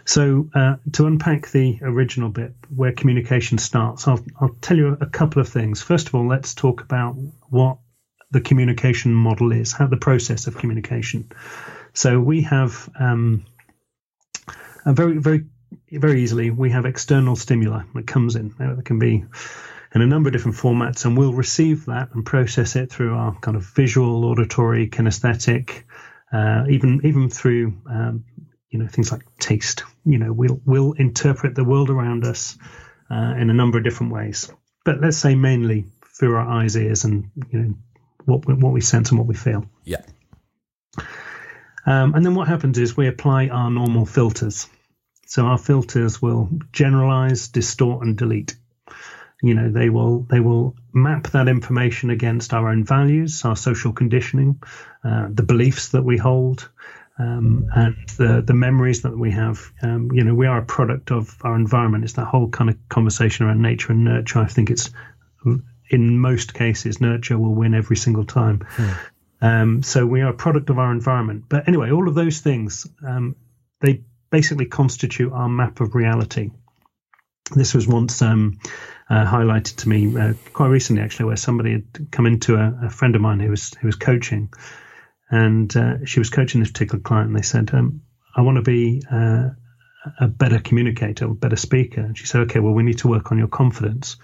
So, uh, to unpack the original bit where communication starts, I'll, I'll tell you a couple of things. First of all, let's talk about what the communication model is, how the process of communication. So, we have um, a very, very very easily, we have external stimuli that comes in. It can be in a number of different formats, and we'll receive that and process it through our kind of visual, auditory, kinesthetic, uh, even even through um, you know things like taste. You know, we'll we'll interpret the world around us uh, in a number of different ways. But let's say mainly through our eyes, ears, and you know what we, what we sense and what we feel. Yeah. Um, and then what happens is we apply our normal filters. So our filters will generalize, distort, and delete. You know, they will they will map that information against our own values, our social conditioning, uh, the beliefs that we hold, um, and the the memories that we have. Um, you know, we are a product of our environment. It's that whole kind of conversation around nature and nurture. I think it's in most cases nurture will win every single time. Hmm. Um, so we are a product of our environment. But anyway, all of those things um, they basically constitute our map of reality. This was once um, uh, highlighted to me uh, quite recently, actually, where somebody had come into a, a, friend of mine who was who was coaching, and uh, she was coaching this particular client. And they said, um, "I want to be uh, a better communicator, a better speaker." And she said, "Okay, well, we need to work on your confidence."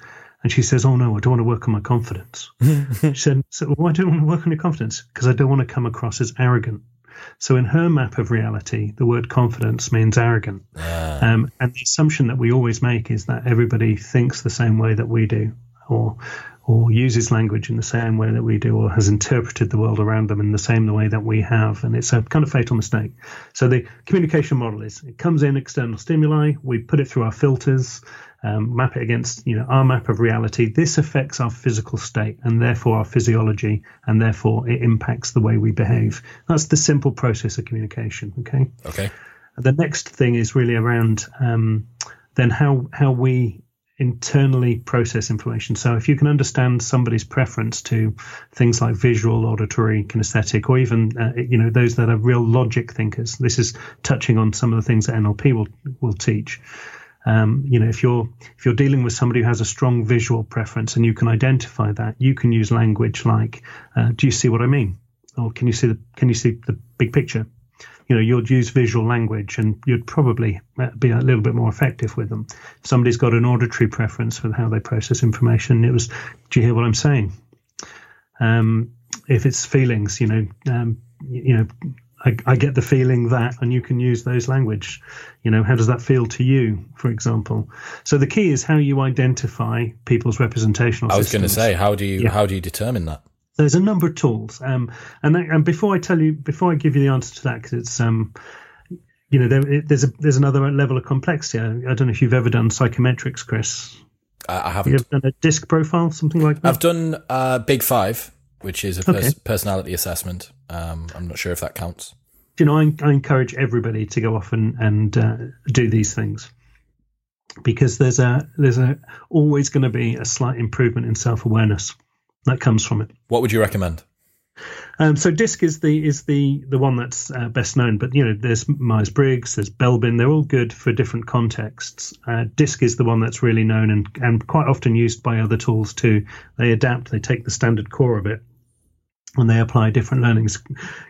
And she says, "Oh no, I don't want to work on my confidence." <laughs> she said, so "Why do you want to work on your confidence?" Because I don't want to come across as arrogant. So in her map of reality, the word confidence means arrogant. Yeah. Um, and the assumption that we always make is that everybody thinks the same way that we do, or or uses language in the same way that we do, or has interpreted the world around them in the same way that we have. And it's a kind of fatal mistake. So the communication model is it comes in external stimuli, we put it through our filters, um, map it against you know our map of reality. This affects our physical state and therefore our physiology, and therefore it impacts the way we behave. That's the simple process of communication. Okay. Okay. The next thing is really around um, then how how we internally process information. So if you can understand somebody's preference to things like visual, auditory, kinesthetic, or even uh, you know those that are real logic thinkers, this is touching on some of the things that NLP will will teach. Um, you know, if you're if you're dealing with somebody who has a strong visual preference and you can identify that, you can use language like, uh, "Do you see what I mean?" or "Can you see the Can you see the big picture?" You know, you'd use visual language, and you'd probably uh, be a little bit more effective with them. Somebody's got an auditory preference for how they process information. It was, "Do you hear what I'm saying?" Um, if it's feelings, you know, um, you know I, I, get the feeling that, and you can use those language. You know, how does that feel to you, for example? So the key is how you identify people's representational. I was going to say, how do you yeah. how do you determine that? There's a number of tools, um, and that, and before I tell you, before I give you the answer to that, because it's um, you know, there, there's a there's another level of complexity. I, I, don't know if you've ever done psychometrics, Chris. I, I haven't. You've done a disc profile, something like that. I've done uh, Big Five which is a pers- okay. personality assessment. Um, I'm not sure if that counts. You know, I, I encourage everybody to go off and, and uh, do these things because there's a there's a always going to be a slight improvement in self awareness that comes from it. What would you recommend? Um, so DISC is the is the the one that's uh, best known, but you know there's Myers Briggs, there's Belbin. They're all good for different contexts. Uh, DISC is the one that's really known and and quite often used by other tools too. They adapt, they take the standard core of it, and they apply different learnings.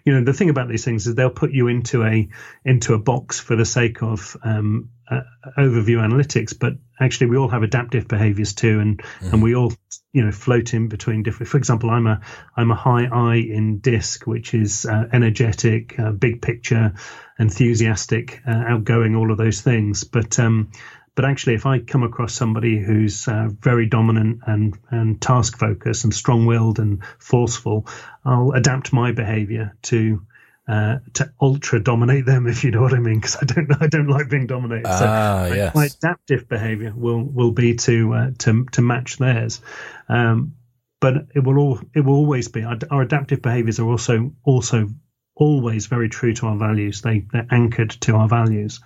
You know the thing about these things is they'll put you into a into a box for the sake of um, uh, overview analytics, but actually we all have adaptive behaviors too, and mm. and we all you know float in between different. For example, I'm a I'm a high I in DISC, which is uh, energetic, uh, big picture, enthusiastic, uh, outgoing, all of those things. But um, but actually, if I come across somebody who's uh, very dominant and and task focused and strong willed and forceful, I'll adapt my behavior to uh, to ultra dominate them, <laughs> if you know what I mean, because I don't I don't like being dominated. Ah, so yes. my adaptive behaviour will will be to uh, to to match theirs, um, but it will all it will always be our, our adaptive behaviours are also also always very true to our values. They they're anchored to our values.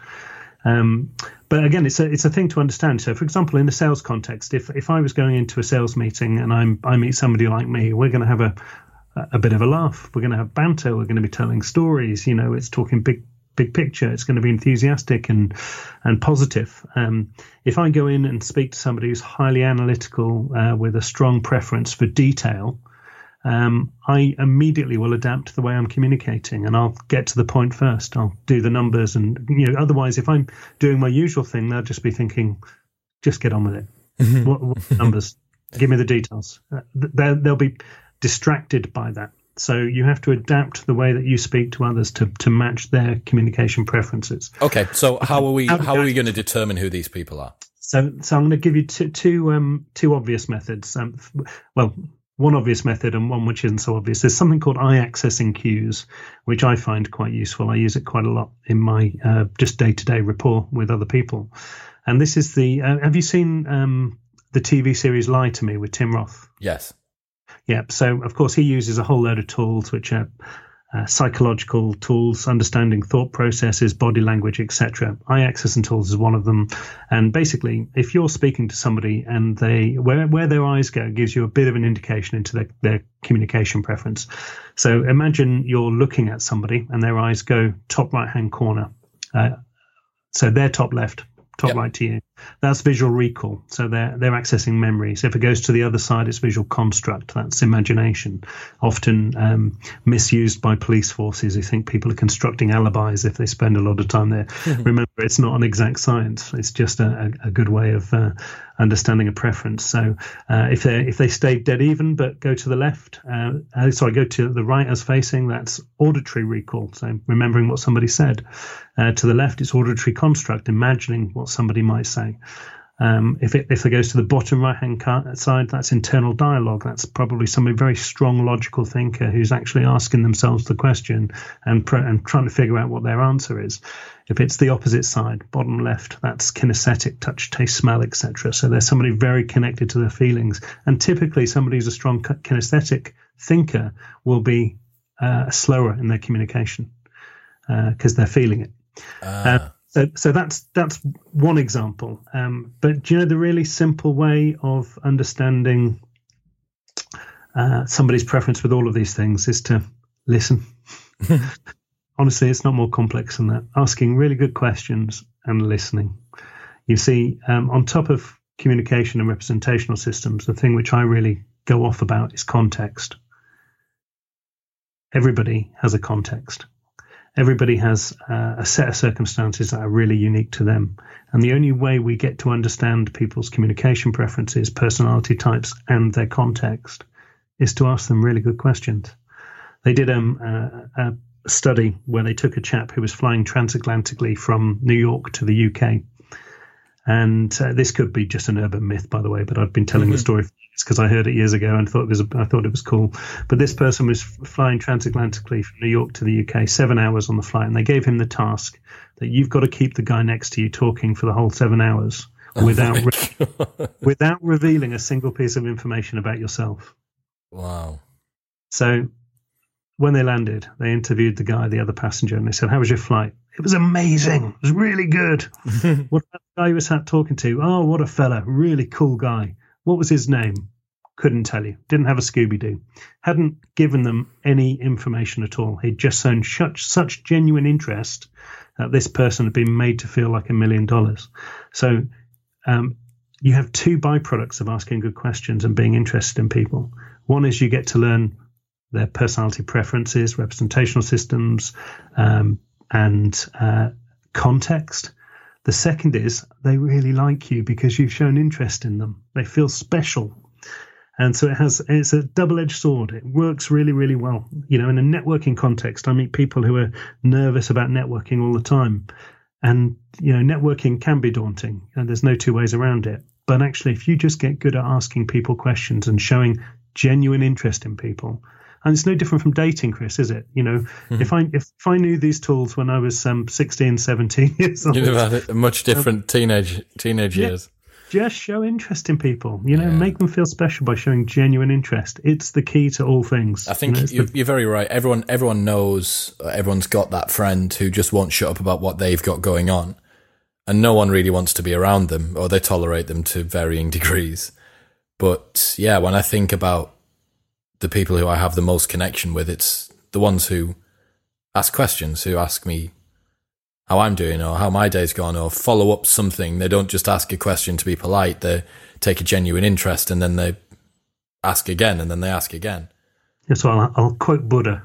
Um, but again, it's a it's a thing to understand. So, for example, in the sales context, if if I was going into a sales meeting and I'm I meet somebody like me, we're going to have a a bit of a laugh. We're going to have banter. We're going to be telling stories. You know, it's talking big big picture. It's going to be enthusiastic and and positive. Um, if I go in and speak to somebody who's highly analytical uh, with a strong preference for detail, um, I immediately will adapt the way I'm communicating, and I'll get to the point first. I'll do the numbers, and you know, otherwise, if I'm doing my usual thing, they'll just be thinking, "Just get on with it. what, what numbers? <laughs> Give me the details." Uh, they'll, they'll be distracted by that. So you have to adapt the way that you speak to others to, to match their communication preferences. Okay, so how are we how are we going to determine who these people are? So so I'm going to give you two two um two obvious methods. Um, well, one obvious method and one which isn't so obvious. There's something called eye accessing cues, which I find quite useful. I use it quite a lot in my uh, just day to day rapport with other people. And this is the. Uh, have you seen um, the TV series Lie to Me with Tim Roth? Yes. Yeah. So of course he uses a whole load of tools which are uh, psychological tools, understanding thought processes, body language, etc. Eye and tools is one of them. And basically, if you're speaking to somebody and they where where their eyes go gives you a bit of an indication into their, their communication preference. So imagine you're looking at somebody and their eyes go top right hand corner. Uh, so they're top left, top Yep. right to you. That's visual recall. So they're they're accessing memory. So if it goes to the other side, it's visual construct. That's imagination. Often um, misused by police forces who think people are constructing alibis if they spend a lot of time there. <laughs> Remember, it's not an exact science. It's just a, a, a good way of uh, understanding a preference. So uh, if they if they stay dead even but go to the left, uh, uh, sorry, go to the right as facing, that's auditory recall. So remembering what somebody said. Uh, to the left, it's auditory construct, imagining what somebody might say. Um, if it if it goes to the bottom right hand side, that's internal dialogue. That's probably somebody very strong logical thinker who's actually asking themselves the question and and trying to figure out what their answer is. If it's the opposite side, bottom left, that's kinesthetic, touch, taste, smell, etc. So there's somebody very connected to their feelings, and typically somebody who's a strong kinesthetic thinker will be uh, slower in their communication because they're feeling it. Ah, So, so that's that's one example. Um, but do you know the really simple way of understanding uh, somebody's preference with all of these things is to listen. <laughs> Honestly, it's not more complex than that. Asking really good questions and listening. You see, um, on top of communication and representational systems, the thing which I really go off about is context. Everybody has a context everybody has uh, a set of circumstances that are really unique to them. And the only way we get to understand people's communication preferences, personality types, and their context is to ask them really good questions. They did um, uh, a study where they took a chap who was flying transatlantically from New York to the UK. And uh, this could be just an urban myth, by the way, but I've been telling the story because I heard it years ago and thought it was I thought it was cool. But this person was flying transatlantically from New York to the UK, seven hours on the flight, and they gave him the task that you've got to keep the guy next to you talking for the whole seven hours <laughs> oh without re- <laughs> without revealing a single piece of information about yourself. wow. So when they landed, they interviewed the guy, the other passenger, and they said, "How was your flight?" It was amazing. It was really good. <laughs> what about the guy you were sat talking to? Oh, what a fella! Really cool guy. What was his name? Couldn't tell you. Didn't have a Scooby Doo. Hadn't given them any information at all. He'd just shown such such genuine interest that this person had been made to feel like a million dollars. So um, you have two byproducts of asking good questions and being interested in people. One is you get to learn their personality preferences, representational systems, um, and uh, context. The second is they really like you because you've shown interest in them. They feel special. And so it has it's a double-edged sword. It works really, really well. You know, in a networking context, I meet people who are nervous about networking all the time. And you know, networking can be daunting, and there's no two ways around it. But actually, if you just get good at asking people questions and showing genuine interest in people, and it's no different from dating, Chris, is it? You know, mm-hmm. if I if, I knew these tools when I was um, 16, 17 <laughs> years old, you'd have had a much different teenage teenage yeah, years. Just show interest in people. You know, yeah. make them feel special by showing genuine interest. It's the key to all things. I think you are the- very right. Everyone everyone knows. Uh, everyone's got that friend who just won't shut up about what they've got going on, and no one really wants to be around them, or they tolerate them to varying <laughs> degrees. But yeah, when I think about the people who I have the most connection with, it's the ones who ask questions, who ask me how I'm doing or how my day's gone or follow up something. They don't just ask a question to be polite. They take a genuine interest and then they ask again and then they ask again. Yeah, so I'll, I'll quote Buddha.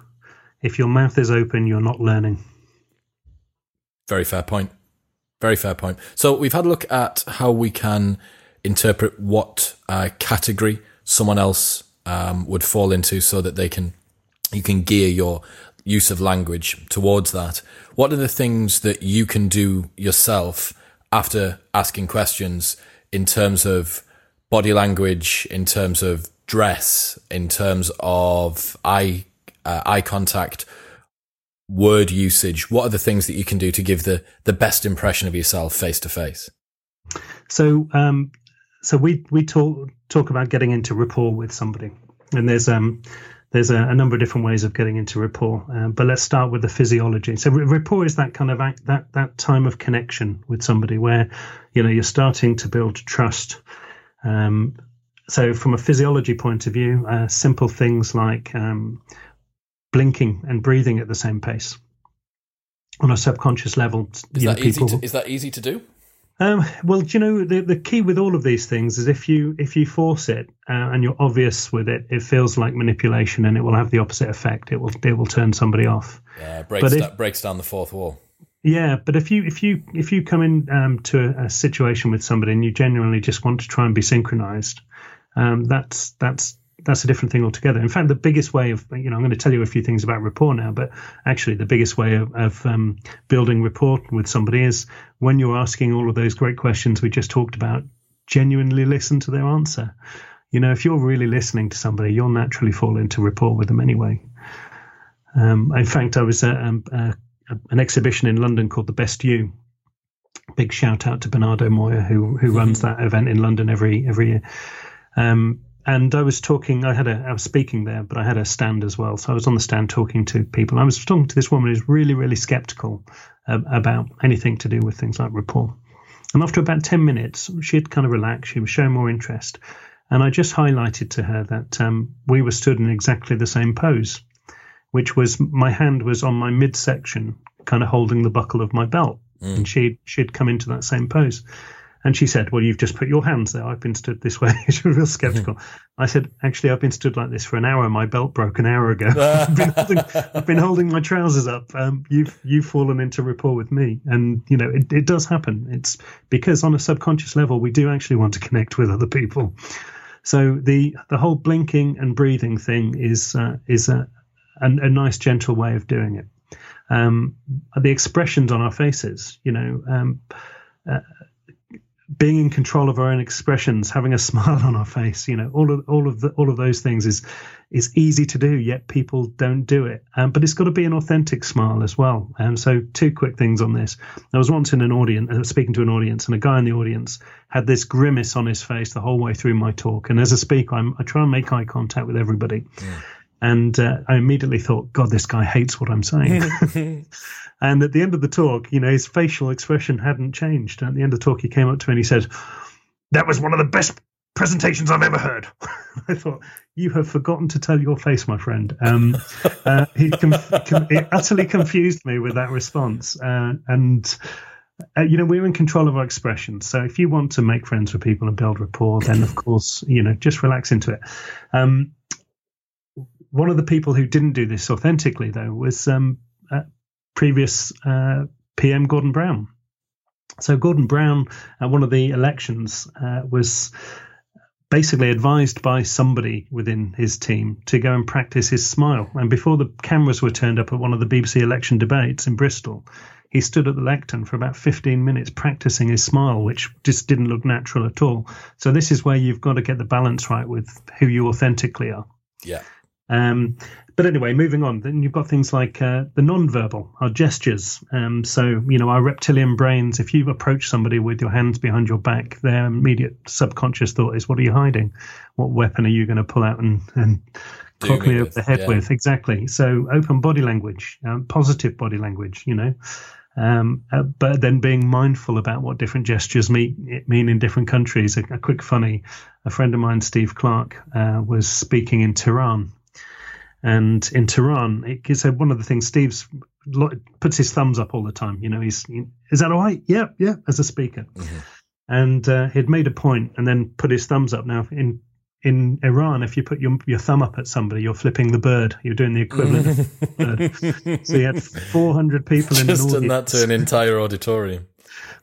If your mouth is open, you're not learning. Very fair point. Very fair point. So we've had a look at how we can interpret what uh, category someone else um, would fall into so that they can you can gear your use of language towards that. What are the things that you can do yourself after asking questions in terms of body language, in terms of dress, in terms of eye uh, eye contact, word usage? What are the things that you can do to give the the best impression of yourself face to face? So, um, so we we talk talk about getting into rapport with somebody, and there's um there's a, a number of different ways of getting into rapport. Um, but let's start with the physiology. So rapport is that kind of act, that that time of connection with somebody where you know you're starting to build trust. Um, so from a physiology point of view, uh, simple things like um, blinking and breathing at the same pace on a subconscious level. Is that know, easy? to, is that easy to do? Um, well, do you know the the key with all of these things is if you if you force it uh, and you're obvious with it, it feels like manipulation and it will have the opposite effect. It will it will turn somebody off. Yeah, breaks if, breaks down the fourth wall. Yeah, but if you if you if you come in um, to a, a, situation with somebody and you genuinely just want to try and be synchronized, um, that's that's that's a different thing altogether. In fact, the biggest way of, you know, I'm going to tell you a few things about rapport now, but actually, the biggest way of, of um, building rapport with somebody is when you're asking all of those great questions we just talked about, genuinely listen to their answer. You know, if you're really listening to somebody, you'll naturally fall into rapport with them anyway. Um, in fact, I was at um, uh, an exhibition in London called The Best You. Big shout out to Bernardo Moya, who who runs that event in London every every year. Um, and I was talking. I had a. I was speaking there, but I had a stand as well. So I was on the stand talking to people. I was talking to this woman who's really, really skeptical uh, about anything to do with things like rapport. And after about ten minutes, she had kind of relaxed. She was showing more interest, and I just highlighted to her that um, we were stood in exactly the same pose, which was my hand was on my midsection, kind of holding the buckle of my belt, mm. and she she'd come into that same pose. And she said, Well, you've just put your hands there. I've been stood this way. <laughs> she was real skeptical. I said, Actually, I've been stood like this for an hour. My belt broke an hour ago. <laughs> I've, been holding, I've, been holding, my trousers up. Um, you've you've fallen into rapport with me. And, you know, it, it does happen. It's because on a subconscious level, we do actually want to connect with other people. So the the whole blinking and breathing thing is uh, is a, a, a nice, gentle way of doing it. Um, the expressions on our faces, you know, um, uh, being in control of our own expressions, having a <laughs> smile on our face, you know, all of all of the, all of those things is is easy to do, yet people don't do it. Um, but it's got to be an authentic smile as well. And um, so, two quick things on this. I was once in an audience, uh, speaking to an audience, and a guy in the audience had this grimace on his face the whole way through my talk. And as a speaker, I'm, i try and make eye contact with everybody. Yeah. And uh, I immediately thought, God, this guy hates what I'm saying. <laughs> <laughs> And at the end of the talk, you know, his facial expression hadn't changed. And at the end of the talk, he came up to me and he said, That was one of the best presentations I've ever heard. <laughs> I thought, You have forgotten to tell your face, my friend. Um, uh, he, utterly confused me with that response. Uh, and uh, you know, we're in control of our expressions. So if you want to make friends with people and build rapport, then of course, you know, just relax into it. Um, one of the people who didn't do this authentically, though, was um, previous uh, PM Gordon Brown. So Gordon Brown, at one of the elections, uh, was basically advised by somebody within his team to go and practice his smile. And before the cameras were turned up at one of the BBC election debates in Bristol, he stood at the lectern for about 15 minutes practicing his smile, which just didn't look natural at all. So this is where you've got to get the balance right with who you authentically are. Yeah. Um, but anyway, moving on. Then you've got things like uh, the non-verbal, our gestures. Um, so you know, our reptilian brains. If you approach somebody with your hands behind your back, their immediate subconscious thought is, "What are you hiding? What weapon are you going to pull out and and clock me over the head yeah. with?" Exactly. So open body language, um, positive body language. You know. Um, uh, but then being mindful about what different gestures mean, mean in different countries. A, a, quick funny, a friend of mine, Steve Clark, uh, was speaking in Tehran and in Tehran, it, so one of the things Steve's puts his thumbs up all the time. You know, he's is that all right? Yeah, yeah, as a speaker. Mm-hmm. And uh, he'd made a point and then put his thumbs up. Now in in Iran, if you put your your thumb up at somebody, you're flipping the bird. You're doing the equivalent. so you had <laughs> 400 people in just an audience. done that to an entire auditorium.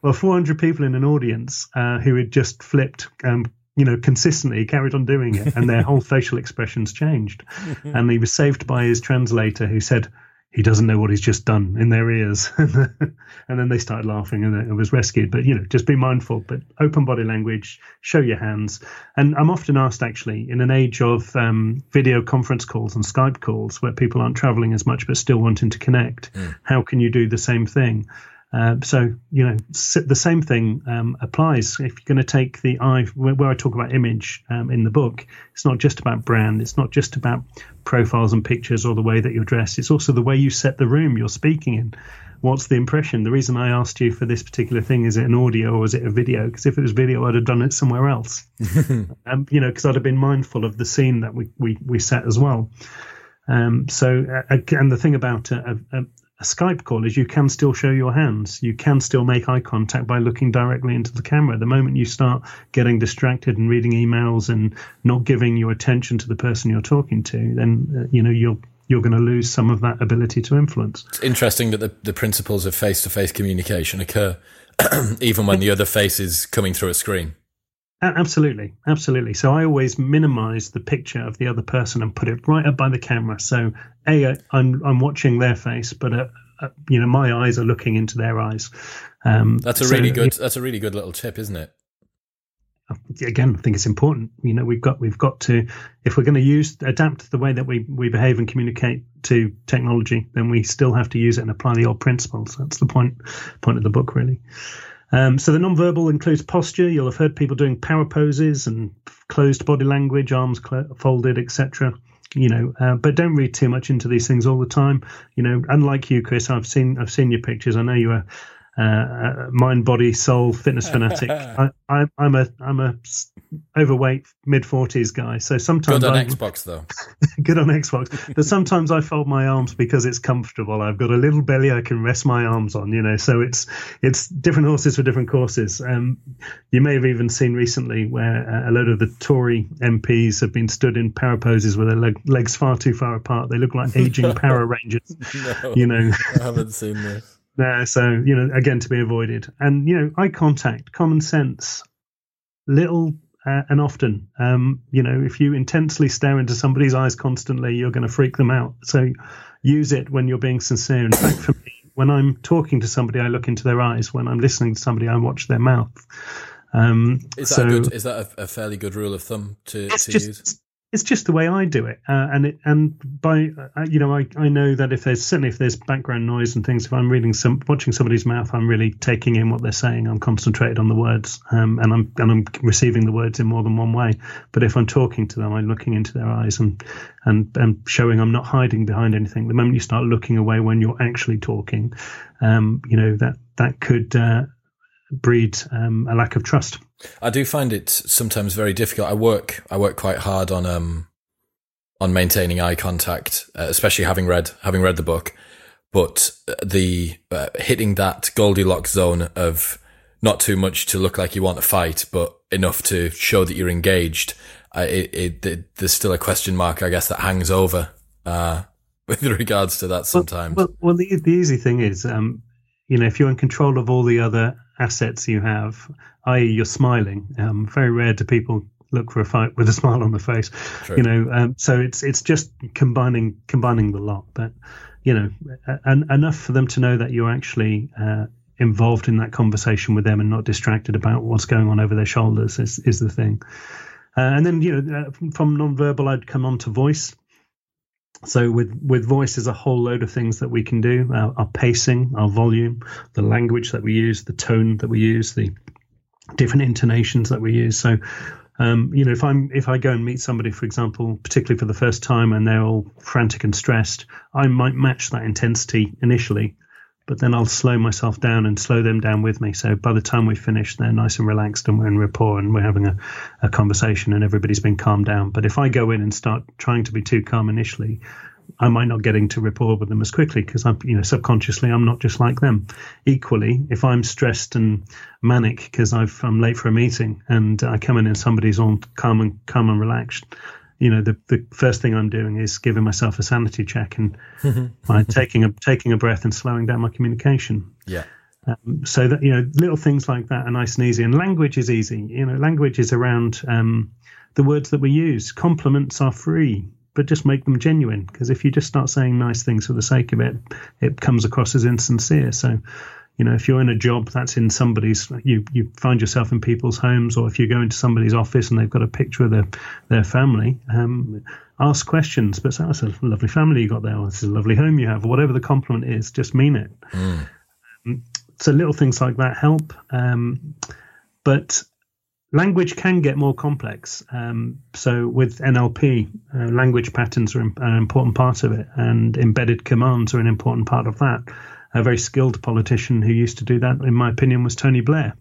Well, 400 people in an audience uh, who had just flipped um, you know, consistently carried on doing it, and their <laughs> whole facial expressions changed. <laughs> and he was saved by his translator, who said he doesn't know what he's just done in their ears, <laughs> and then they started laughing, and it was rescued. But you know, just be mindful. But open body language, show your hands. And I'm often asked, actually, in an age of um, video conference calls and Skype calls, where people aren't traveling as much but still wanting to connect, mm. how can you do the same thing? Uh, so you know the same thing um, applies if you're going to take the eye where, where I talk about image um, in the book. It's not just about brand. It's not just about profiles and pictures or the way that you're dressed. It's also the way you set the room you're speaking in. What's the impression? The reason I asked you for this particular thing is it an audio or is it a video? Because if it was video, I'd have done it somewhere else. <laughs> um, you know, because I'd have been mindful of the scene that we we, we set as well. Um, so, uh, and the thing about a, a, Skype call is you can still show your hands. You can still make eye contact by looking directly into the camera. The moment you start getting distracted and reading emails and not giving your attention to the person you're talking to, then uh, you know you're you're going to lose some of that ability to influence. It's interesting that the, the principles of face to face communication occur <clears throat> even when the other face is coming through a screen. Absolutely, absolutely. So I always minimize the picture of the other person and put it right up by the camera. So a, I'm I'm watching their face, but uh, uh, you know my eyes are looking into their eyes. Um, that's a so, really good. That's a really good little tip, isn't it? Again, I think it's important. You know, we've got we've got to if we're going to use adapt the way that we we behave and communicate to technology, then we still have to use it and apply the old principles. That's the point point of the book, really. Um, so the non-verbal includes posture. You'll have heard people doing power poses and closed body language, arms cl- folded, etc. You know, uh, but don't read too much into these things all the time. You know, unlike you, Chris, I've seen I've seen your pictures. I know you are uh, mind, body, soul, fitness fanatic. <laughs> I, I, I'm a I'm a overweight mid forties guy. So sometimes good on I, Xbox though. <laughs> good on Xbox. But sometimes I fold my arms because it's comfortable. I've got a little belly I can rest my arms on. You know, so it's it's different horses for different courses. Um, you may have even seen recently where uh, a load of the Tory MPs have been stood in power poses with their leg, legs far too far apart. They look like <laughs> aging Power Rangers. No, you know, I haven't seen this. No, so you know, again, to be avoided, and you know, eye contact, common sense, little uh, and often. Um, you know, if you intensely stare into somebody's eyes constantly, you're going to freak them out. So use it when you're being sincere. In fact, for me, when I'm talking to somebody, I look into their eyes. When I'm listening to somebody, I watch their mouth. Um, is that so, good, is that a, a, fairly good rule of thumb to, to just, use? It's just the way I do it, uh, and it, and by uh, you know I, I know that if there's certainly if there's background noise and things, if I'm reading some watching somebody's mouth, I'm really taking in what they're saying. I'm concentrated on the words, um, and I'm and I'm receiving the words in more than one way. But if I'm talking to them, I'm looking into their eyes and and and showing I'm not hiding behind anything. The moment you start looking away when you're actually talking, um, you know that that could uh, breed um, a lack of trust. I do find it sometimes very difficult. I work I work quite hard on um on maintaining eye contact, uh, especially having read having read the book. But the uh, hitting that Goldilocks zone of not too much to look like you want to fight, but enough to show that you're engaged. Uh, it, it, it, there's still a question mark, I guess, that hangs over uh, <laughs> with regards to that sometimes. Well, well, well the, the easy thing is, um, you know, if you're in control of all the other assets you have, i.e., you're smiling. Um, very rare do people look for a fight with a <laughs> smile on the face. True. You know, um, so it's it's just combining combining the lot. But you know, and enough for them to know that you're actually uh, involved in that conversation with them and not distracted about what's going on over their shoulders is is the thing. Uh, and then you know, uh, from nonverbal, I'd come on to voice. So with with voice there's a whole load of things that we can do. Our, our, pacing our volume the language that we use the tone that we use the different intonations that we use. So um, you know if i'm if i go and meet somebody for example particularly for the first time and they're all frantic and stressed i might match that intensity initially but then I'll slow myself down and slow them down with me. So by the time we finish, they're nice and relaxed and we're in rapport and we're having a, a conversation and everybody's been calmed down. But if I go in and start trying to be too calm initially, I might not get into rapport with them as quickly because I'm, you know, subconsciously I'm not just like them. Equally, if I'm stressed and manic because I'm late for a meeting and I come in and somebody's all calm and calm and relaxed, you know, the, the first thing I'm doing is giving myself a sanity check and <laughs> by taking a taking a breath and slowing down my communication. Yeah. Um, so that you know, little things like that are nice and easy. And language is easy. You know, language is around um, the words that we use. Compliments are free, but just make them genuine. Because if you just start saying nice things for the sake of it, it comes across as insincere. So you know if you're in a job that's in somebody's you you find yourself in people's homes or if you go into somebody's office and they've got a picture of their their family um, ask questions. But say, that's a lovely family you got there or this is a lovely home you have or whatever the compliment is just mean it. Mm. so little things like that help. Um, but language can get more complex. Um, so with nlp uh, language patterns are an important part of it and embedded commands are an important part of that a very skilled politician who used to do that, in my opinion, was Tony Blair.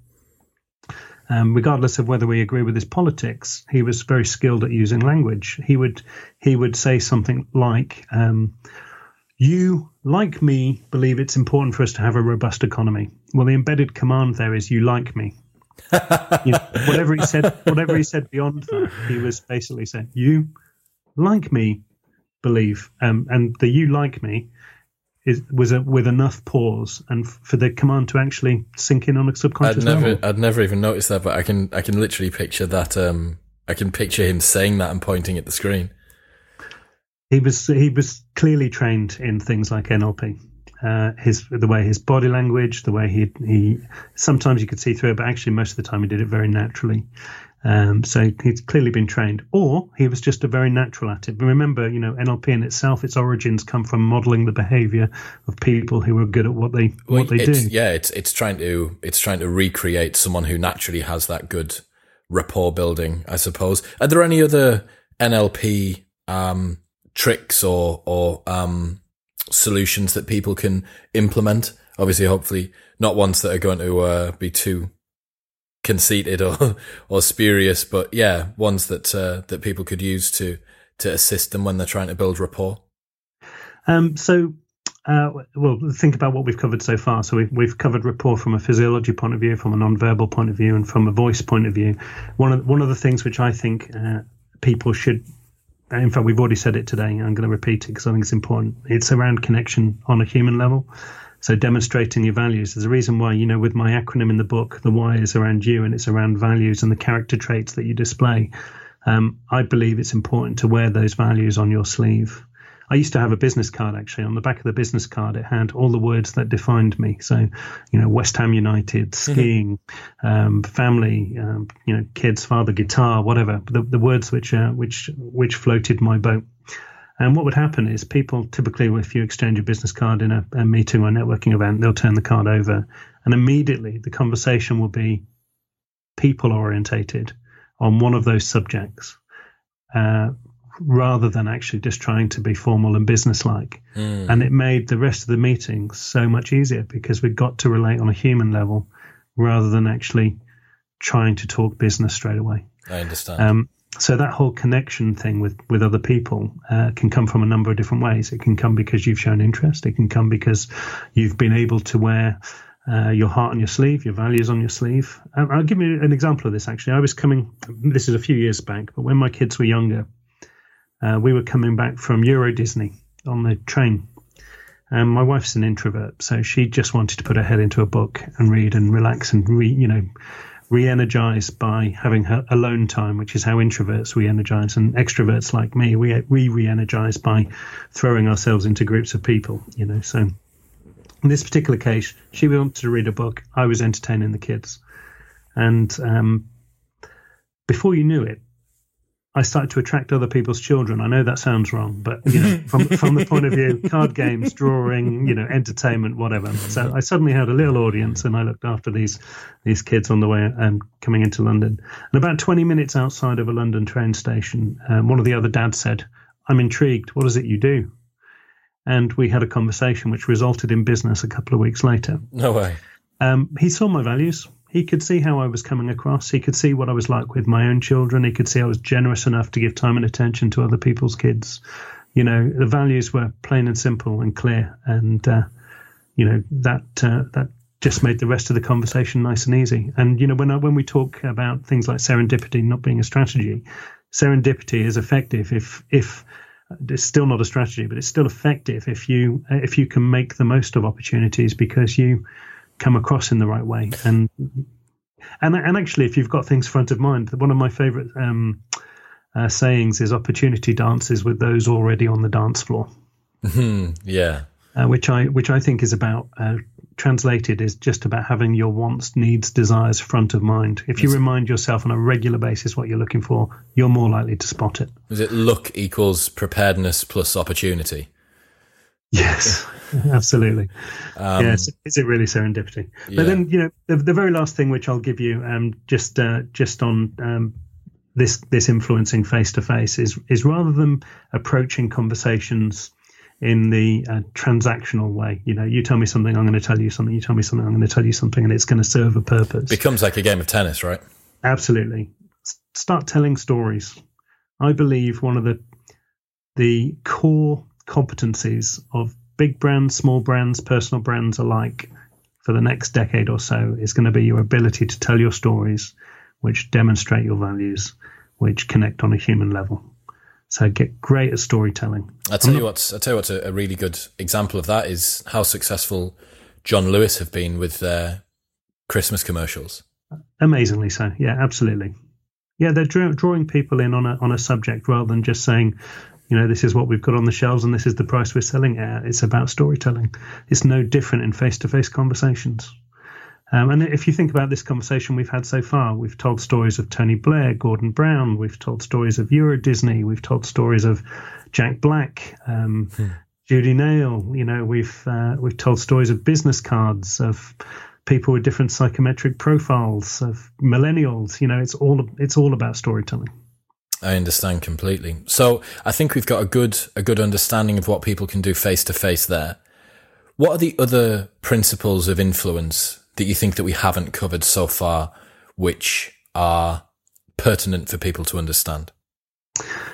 Um, regardless of whether we agree with his politics, he was very skilled at using language. He would he would say something like, um, "You, like me, believe it's important for us to have a robust economy." Well, the embedded command there is, "You like me." you know, whatever he said, whatever he said beyond that, he was basically saying, "You, like me, believe," um, and the "you like me" is, was a, with enough pause and f- for the command to actually sink in on a subconscious I'd never, level. I'd never even noticed that, but I can, I can literally picture that. Um, I can picture him saying that and pointing at the screen. He was, he was clearly trained in things like NLP. Uh, his the way his body language, the way he he sometimes you could see through it, but actually most of the time he did it very naturally. Um, so he's clearly been trained, or he was just a very natural at it. But remember, you know, NLP in itself, its origins come from modeling the behavior of people who are good at what they well, what they do. Yeah, it's it's trying to it's trying to recreate someone who naturally has that good rapport building. I suppose. Are there any other NLP um, tricks or or um, solutions that people can implement? Obviously, hopefully, not ones that are going to uh, be too conceited or <laughs> or spurious, but yeah, ones that uh, that people could use to to assist them when they're trying to build rapport. Um, so, uh, well, think about what we've covered so far. So we've we've covered rapport from a physiology point of view, from a non-verbal point of view, and from a voice point of view. One of one of the things which I think uh, people should. In fact, we've already said it today. I'm going to repeat it because I think it's important. It's around connection on a human level. So demonstrating your values. There's a reason why, you know, with my acronym in the book, the why is around you and it's around values and the character traits that you display. Um, I believe it's important to wear those values on your sleeve. I used to have a business card actually. On the back of the business card, it had all the words that defined me. So, you know, West Ham United, mm-hmm. skiing, mm-hmm. um, family, um, you know, kids, father, guitar, whatever. The, the words which uh, which which floated my boat. And what would happen is people typically, if you exchange a business card in a, a meeting or a networking event, they'll turn the card over, and immediately the conversation will be people orientated on one of those subjects, uh, rather than actually just trying to be formal and businesslike. Mm. And it made the rest of the meeting so much easier because we got to relate on a human level rather than actually trying to talk business straight away. I understand. Um, so that whole connection thing with with other people uh, can come from a number of different ways. It can come because you've shown interest. It can come because you've been able to wear uh, your heart on your sleeve, your values on your sleeve. Um, I'll give you an example of this. Actually, I was coming. This is a few years back, but when my kids were younger, uh, we were coming back from Euro Disney on the train. And my wife's an introvert, so she just wanted to put her head into a book and read and relax and read, you know, re-energize by having alone time, which is how introverts re-energize, and extroverts like me, we we re-energize by throwing ourselves into groups of people. You know, so in this particular case, she wanted to read a book. I was entertaining the kids, and um, before you knew it, I started to attract other people's children. I know that sounds wrong, but you know, from from the point of view, <laughs> card games, drawing, you know, entertainment, whatever. So I suddenly had a little audience, and I looked after these these kids on the way um, coming into London. And about twenty minutes outside of a London train station, um, one of the other dads said, "I'm intrigued. What is it you do?" And we had a conversation, which resulted in business a couple of weeks later. No way. Um, he saw my values he could see how I was coming across. He could see what I was like with my own children. He could see I was generous enough to give time and attention to other people's kids. You know, the values were plain and simple and clear, and uh, you know that uh, that just made the rest of the conversation nice and easy. And you know, when I, when we talk about things like serendipity not being a strategy, serendipity is effective if if it's still not a strategy, but it's still effective if you if you can make the most of opportunities because you come across in the right way. And and and actually, if you've got things front of mind, one of my favourite um, uh, sayings is "opportunity dances with those already on the dance floor." Mm-hmm. Yeah, uh, which I which I think is about uh, translated is just about having your wants, needs, desires front of mind. If you remind yourself on a regular basis what you're looking for, you're more likely to spot it. Is it look equals preparedness plus opportunity? Yes, <laughs> <laughs> absolutely. Um, yes, is it really serendipity? Yeah. But then, you know, the, the, very last thing which I'll give you, um, just uh, just on um, this this influencing face to face is is rather than approaching conversations in the uh, transactional way. You know, you tell me something, I'm going to tell you something. You tell me something, I'm going to tell you something, and it's going to serve a purpose. Becomes like a game of tennis, right? Absolutely. S- start telling stories. I believe one of the the core competencies of big brands, small brands, personal brands alike for the next decade or so is going to be your ability to tell your stories which demonstrate your values, which connect on a human level. So get great at storytelling. I tell you what, I tell you what's a, a, really good example of that is how successful John Lewis have been with their Christmas commercials. Amazingly so, yeah, absolutely. Yeah, they're drawing people in on a on a subject rather than just saying, you know, this is what we've got on the shelves and this is the price we're selling at. It's about storytelling. It's no different in face to face conversations. Um, and if you think about this conversation we've had so far, we've told stories of Tony Blair, Gordon Brown, we've told stories of Euro Disney, we've told stories of Jack Black, um, hmm. Judy Naake. You know, we've uh, we've told stories of business cards of people with different psychometric profiles of millennials. You know, it's all it's all about storytelling. I understand completely. So I think we've got a good a good understanding of what people can do face to face there. What are the other principles of influence that you think that we haven't covered so far, which are pertinent for people to understand?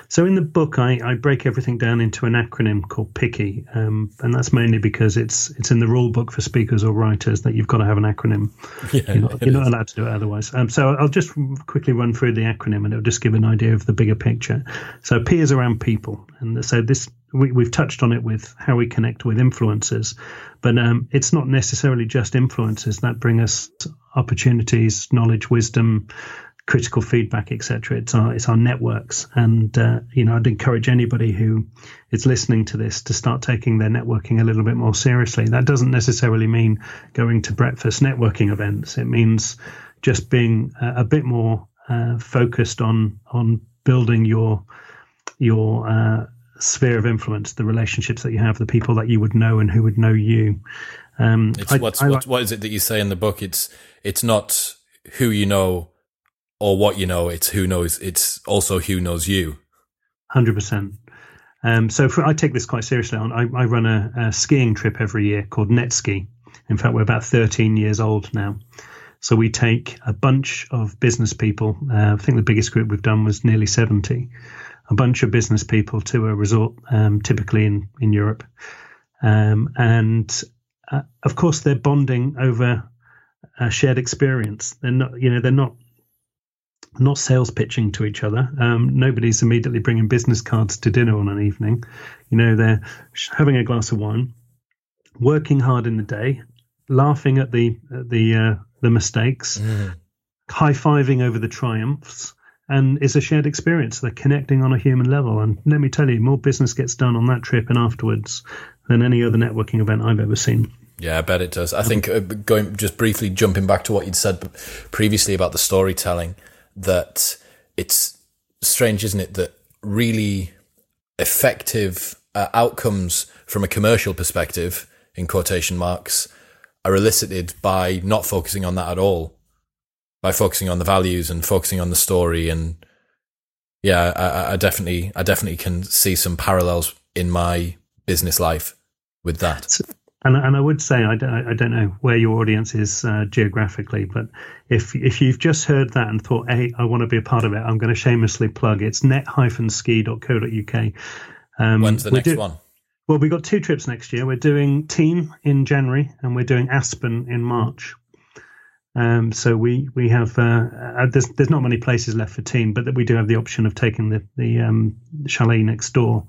So in the book, I, I break everything down into an acronym called PICKY, um, and that's mainly because it's it's in the rule book for speakers or writers that you've got to have an acronym. <laughs> Yeah, you're not, you're not allowed to do it otherwise. Um, so I'll just quickly run through the acronym, and it'll just give an idea of the bigger picture. So P is around people, and so this we, have touched on it with how we connect with influencers, but um, it's not necessarily just influencers that bring us opportunities, knowledge, wisdom, critical feedback, etc. It's our it's our networks, and uh, you know I'd encourage anybody who is listening to this to start taking their networking a little bit more seriously. That doesn't necessarily mean going to breakfast networking events. It means just being a, a bit more uh, focused on on building your your uh, sphere of influence, the relationships that you have, the people that you would know and who would know you. Um, I, what's, I, what, what is it that you say in the book? It's it's not who you know or what you know. It's who knows. It's also who knows you. Hundred percent. Um, so for, I take this quite seriously. I, I run a, a, skiing trip every year called Netski. In fact, we're about 13 years old now. So we take a bunch of business people. Uh, I think the biggest group we've done was nearly 70. A bunch of business people to a resort, um, typically in in Europe, um, and uh, of course they're bonding over a shared experience. They're not, you know, they're not not sales pitching to each other. Um, nobody's immediately bringing business cards to dinner on an evening. You know, they're having a glass of wine, working hard in the day, laughing at the at the uh, the mistakes, mm. high fiving over the triumphs, and it's a shared experience. They're connecting on a human level. And let me tell you, more business gets done on that trip and afterwards than any other networking event I've ever seen. Yeah, I bet it does. I think uh, going just briefly jumping back to what you'd said previously about the storytelling that it's strange, isn't it, that really effective uh, outcomes from a commercial perspective, in quotation marks, are elicited by not focusing on that at all, by focusing on the values and focusing on the story. And yeah, I, I definitely, I definitely can see some parallels in my business life with that. And, and I would say I don't, I don't know where your audience is uh, geographically, but if if you've just heard that and thought, hey, I want to be a part of it, I'm going to shamelessly plug. It's net-ski.co.uk. Um, When's the next do, one? Well, we've got two trips next year. We're doing Tignes in January and we're doing Aspen in March. Um, so we we have uh, uh, there's there's not many places left for Tignes, but that we do have the option of taking the the um, chalet next door.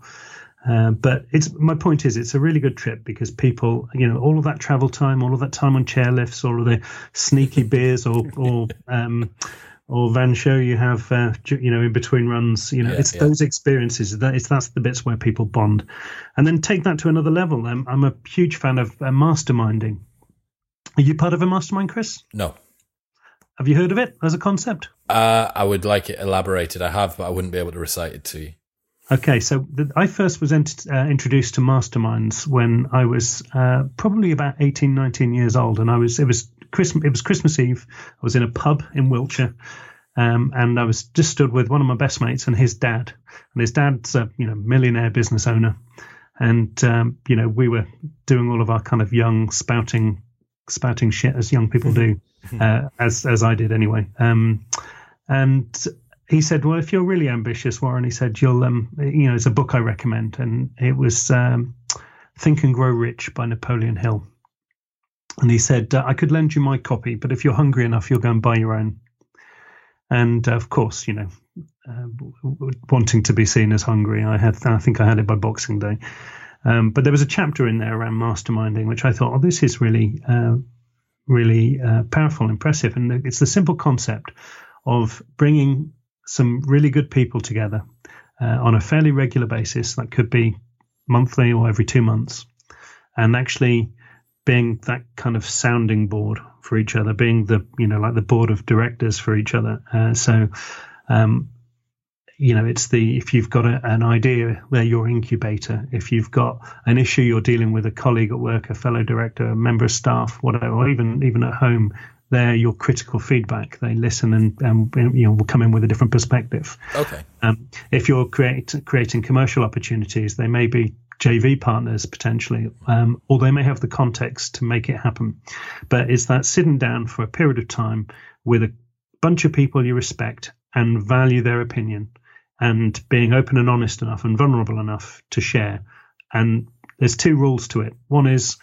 Uh, but it's my point is it's a really good trip because people you know all of that travel time, all of that time on chairlifts, all of the sneaky beers or <laughs> or um, or vin chaud you have uh, you know in between runs. You know yeah, it's yeah. those experiences that it's that's the bits where people bond, and then take that to another level. I'm, I'm a huge fan of uh, masterminding. Are you part of a mastermind, Chris? No. Have you heard of it as a concept? Uh, I would like it elaborated. I have, but I wouldn't be able to recite it to you. Okay, so the, I first was ent- uh, introduced to masterminds when I was uh, probably about 18, 19 years old, and I was it was Christmas it was Christmas Eve. I was in a pub in Wiltshire, um, and I was just stood with one of my best mates and his dad, and his dad's a you know millionaire business owner, and um, you know we were doing all of our kind of young spouting spouting shit as young people do, uh, as as I did anyway. Um, and he said, "Well, if you're really ambitious, Warren," he said, "you'll, um, you know, it's a book I recommend, and it was um, Think and Grow Rich by Napoleon Hill." And he said, uh, "I could lend you my copy, but if you're hungry enough, you'll go and buy your own." And uh, of course, you know, uh, wanting to be seen as hungry, I had, I think I had it by Boxing Day. Um, but there was a chapter in there around masterminding, which I thought, oh, this is really, uh, really uh, powerful, impressive, and it's the simple concept of bringing some really good people together uh, on a fairly regular basis. That could be monthly or every two months, and actually being that kind of sounding board for each other, being the you know like the board of directors for each other. Uh, so. Um, you know, it's the if you've got a, an idea, they're your incubator. If you've got an issue you're dealing with a colleague at work, a fellow director, a member of staff, whatever, or even even at home, they're your critical feedback. They listen and, and you know will come in with a different perspective. Okay. Um, if you're create, creating commercial opportunities, they may be JV partners potentially, um, or they may have the context to make it happen. But it's that sitting down for a period of time with a bunch of people you respect and value their opinion, and being open and honest enough and vulnerable enough to share. And there's two rules to it. One is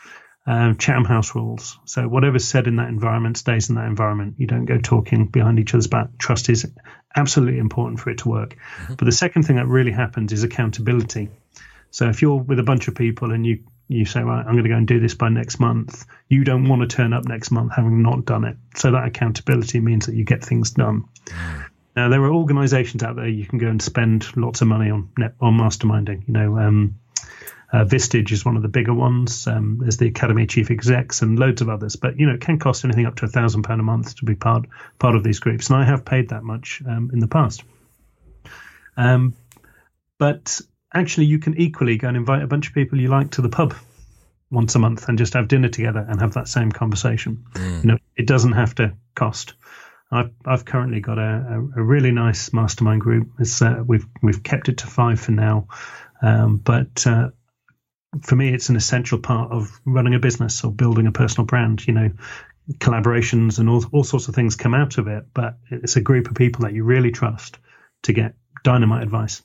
um, Chatham House rules. So whatever's said in that environment stays in that environment. You don't go talking behind each other's back. Trust is absolutely important for it to work. Mm-hmm. But the second thing that really happens is accountability. So if you're with a bunch of people and you you say, right, I'm going to go and do this by next month. You don't want to turn up next month having not done it. So that accountability means that you get things done. Mm. Now there are organisations out there you can go and spend lots of money on on masterminding. You know, um, uh, Vistage is one of the bigger ones. Um, there's the Academy Chief Execs and loads of others. But you know, it can cost anything up to a thousand pound a month to be part part of these groups, and I have paid that much um, in the past. Um, but actually, you can equally go and invite a bunch of people you like to the pub once a month and just have dinner together and have that same conversation. Mm. You know, it doesn't have to cost. I've, I've currently got a, a, really nice mastermind group. Uh, we've we've kept it to five for now, um, but uh, for me, it's an essential part of running a business or building a personal brand. You know, collaborations and all, all sorts of things come out of it, but it's a group of people that you really trust to get dynamite advice.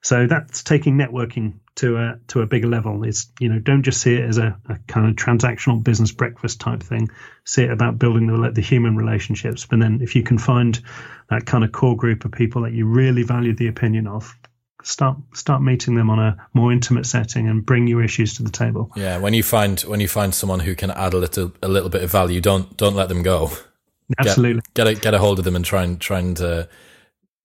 So that's taking networking to a to a bigger level. It's you know don't just see it as a, a kind of transactional business breakfast type thing. See it about building the the human relationships. But then if you can find that kind of core group of people that you really value the opinion of, start start meeting them on a more intimate setting and bring your issues to the table. Yeah, when you find when you find someone who can add a little a little bit of value, don't don't let them go. <laughs> Absolutely, get, get a get a hold of them and try and try and uh,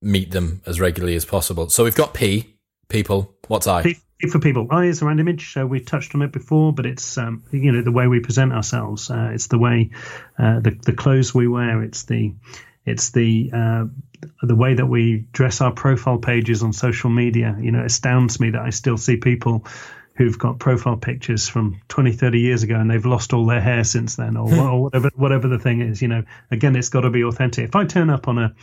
meet them as regularly as possible. So we've got P people. What's I? P, for people. I is around image. So we touched on it before, but it's um, you know the way we present ourselves. Uh, it's the way uh, the the clothes we wear. It's the it's the uh, the way that we dress our profile pages on social media, you know, it astounds me that I still see people who've got profile pictures from 20, 30 years ago and they've lost all their hair since then or, <laughs> or whatever, whatever the thing is, you know, again, it's got to be authentic. If I turn up on a,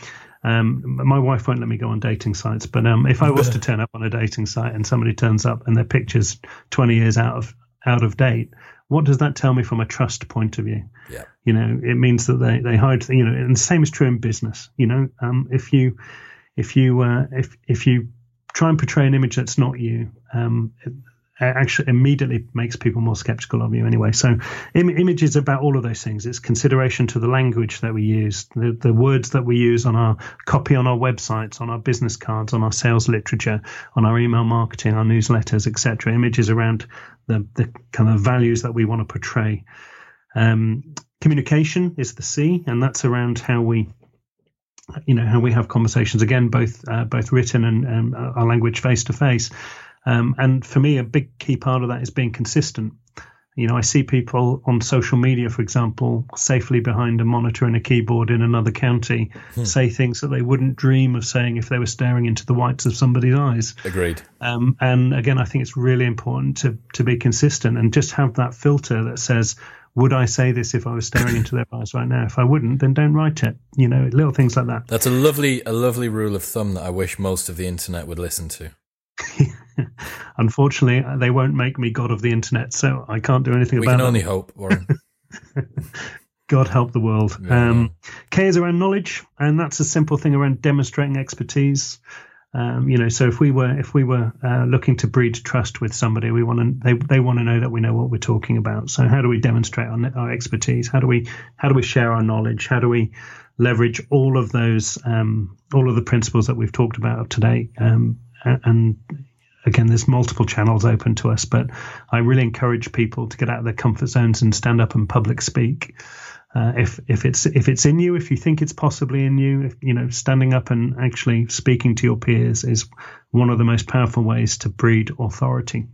um, my wife won't let me go on dating sites, but um, if I was to <laughs> turn up on a dating site and somebody turns up and their picture's 20 years out of out of date, what does that tell me from a trust point of view? Yeah. You know, it means that they, they hide, you know, and the same is true in business. You know, um, if you, if you, uh, if, if you try and portray an image that's not you, um, it actually immediately makes people more skeptical of you anyway. So Im- image is about all of those things. It's consideration to the language that we use, the, the words that we use on our copy on our websites, on our business cards, on our sales literature, on our email marketing, our newsletters, etc. Images around the, the kind of values that we want to portray. Um, communication is the C, and that's around how we, you know, how we have conversations. Again, both uh, both written and um, our language face to face. And for me, a big key part of that is being consistent. You know, I see people on social media, for example, safely behind a monitor and a keyboard in another county, hmm. say things that they wouldn't dream of saying if they were staring into the whites of somebody's eyes. Agreed. Um, and again, I think it's really important to to be consistent and just have that filter that says, would I say this if I was staring into their eyes right now? If I wouldn't, then don't write it. You know, little things like that. That's a lovely, a lovely rule of thumb that I wish most of the internet would listen to. <laughs> <laughs> Unfortunately, they won't make me god of the internet, so I can't do anything we about it. We can only hope, Warren. <laughs> God help the world. Yeah. Um, K is around knowledge, and that's a simple thing around demonstrating expertise. Um, you know, so if we were if we were uh, looking to breed trust with somebody, we want to they they want to know that we know what we're talking about. So how do we demonstrate our, our expertise? How do we how do we share our knowledge? How do we leverage all of those um, all of the principles that we've talked about today um, and again, there's multiple channels open to us, but I really encourage people to get out of their comfort zones and stand up and public speak. Uh, if if it's if it's in you, if you think it's possibly in you, if, you know, standing up and actually speaking to your peers is one of the most powerful ways to breed authority.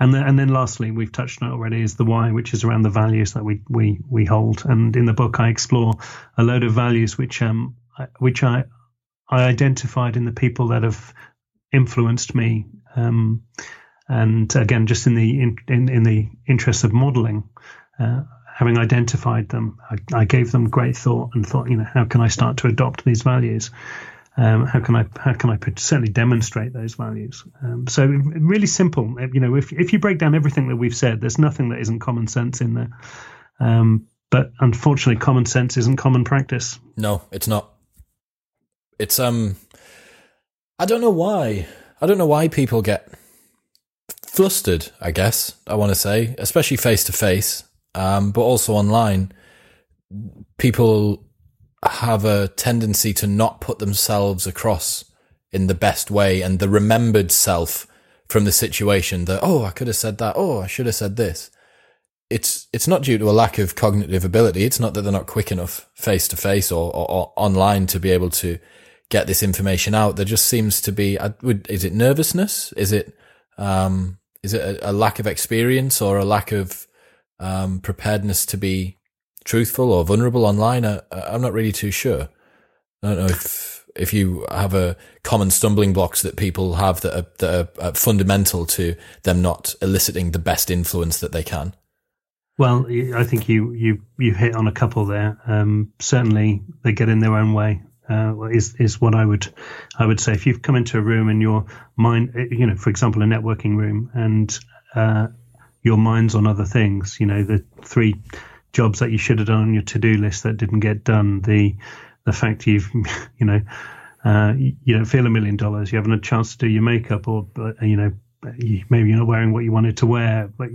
And then, and then lastly, we've touched on it already, is the why, which is around the values that we we we hold. And in the book, I explore a load of values which um which I I identified in the people that have influenced me. Um, and again, just in the in, in, in the interest of modeling, uh, having identified them, I, I, gave them great thought and thought, you know, how can I start to adopt these values? Um, how can I how can I certainly demonstrate those values? Um, so really simple. You know, if if you break down everything that we've said, there's nothing that isn't common sense in there. Um, but unfortunately, common sense isn't common practice. No, it's not it's um I don't know why. I don't know why people get flustered, I guess, I want to say, especially face to face, but also online. People have a tendency to not put themselves across in the best way and the remembered self from the situation that, oh, I could have said that. Oh, I should have said this. It's, it's not due to a lack of cognitive ability. It's not that they're not quick enough face to face or online to be able to get this information out. There just seems to be, is it nervousness? Is it, um, is it a, a lack of experience or a lack of, um, preparedness to be truthful or vulnerable online? I, I'm not really too sure. I don't know if, if you have a common stumbling blocks that people have that are, that are fundamental to them not eliciting the best influence that they can. Well, I think you you you hit on a couple there. Um, certainly, they get in their own way uh, is is what I would I would say. If you've come into a room and your mind, you know, for example, a networking room, and uh, your mind's on other things, you know, the three jobs that you should have done on your to do list that didn't get done, the the fact you've, <laughs> you know, uh, you don't feel a million dollars, you haven't a chance to do your makeup, or you know, maybe you're not wearing what you wanted to wear, but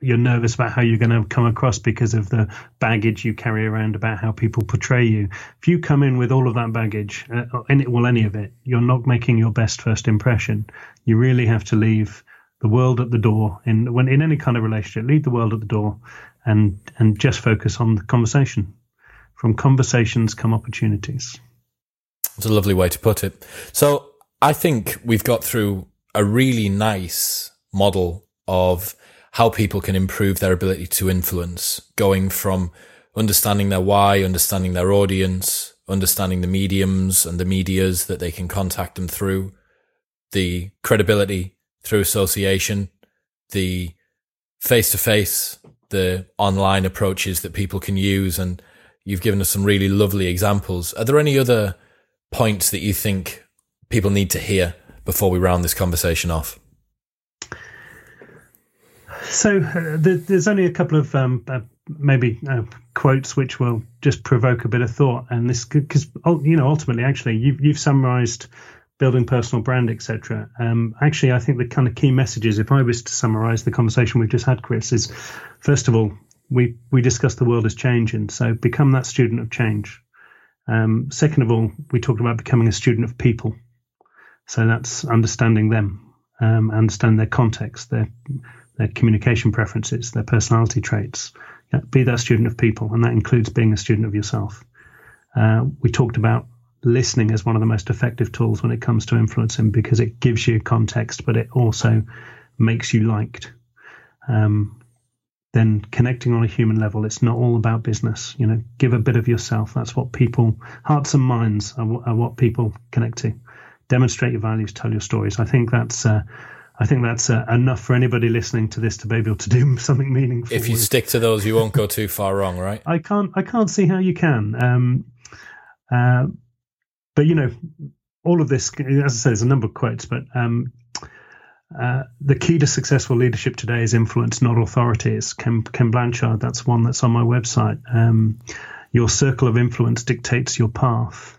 you're nervous about how you're going to come across because of the baggage you carry around about how people portray you. If you come in with all of that baggage, uh, any, well, any of it, you're not making your best first impression. You really have to leave the world at the door in when in any kind of relationship. Leave the world at the door, and and just focus on the conversation. From conversations come opportunities. It's a lovely way to put it. So I think we've got through a really nice model of how people can improve their ability to influence, going from understanding their why, understanding their audience, understanding the mediums and the medias that they can contact them through, the credibility through association, the face to face, the online approaches that people can use. And you've given us some really lovely examples. Are there any other points that you think people need to hear before we round this conversation off? So uh, there's only a couple of um, uh, maybe uh, quotes which will just provoke a bit of thought, and this because you know ultimately, actually, you've you've summarised building personal brand, etc. Um, actually, I think the kind of key messages, if I was to summarise the conversation we've just had, Chris, is first of all, we we discussed the world is changing, so become that student of change. Um, second of all, we talked about becoming a student of people, so that's understanding them, um, understand their context, their their communication preferences, their personality traits. Yeah, be that student of people, and that includes being a student of yourself. Uh, we talked about listening as one of the most effective tools when it comes to influencing because it gives you context, but it also makes you liked. Um, then connecting on a human level, it's not all about business. You know, give a bit of yourself. That's what people, hearts and minds, are, are what people connect to. Demonstrate your values, tell your stories. I think that's. Uh, I think that's uh, enough for anybody listening to this to be able to do <laughs> something meaningful. If you with. stick to those, you won't go too far wrong, right? I can't. I can't see how you can. Um, uh, but you know, all of this, as I said, there's a number of quotes, but um, uh, the key to successful leadership today is influence, not authority. It's Ken, Ken Blanchard. That's one that's on my website. Um, your circle of influence dictates your path.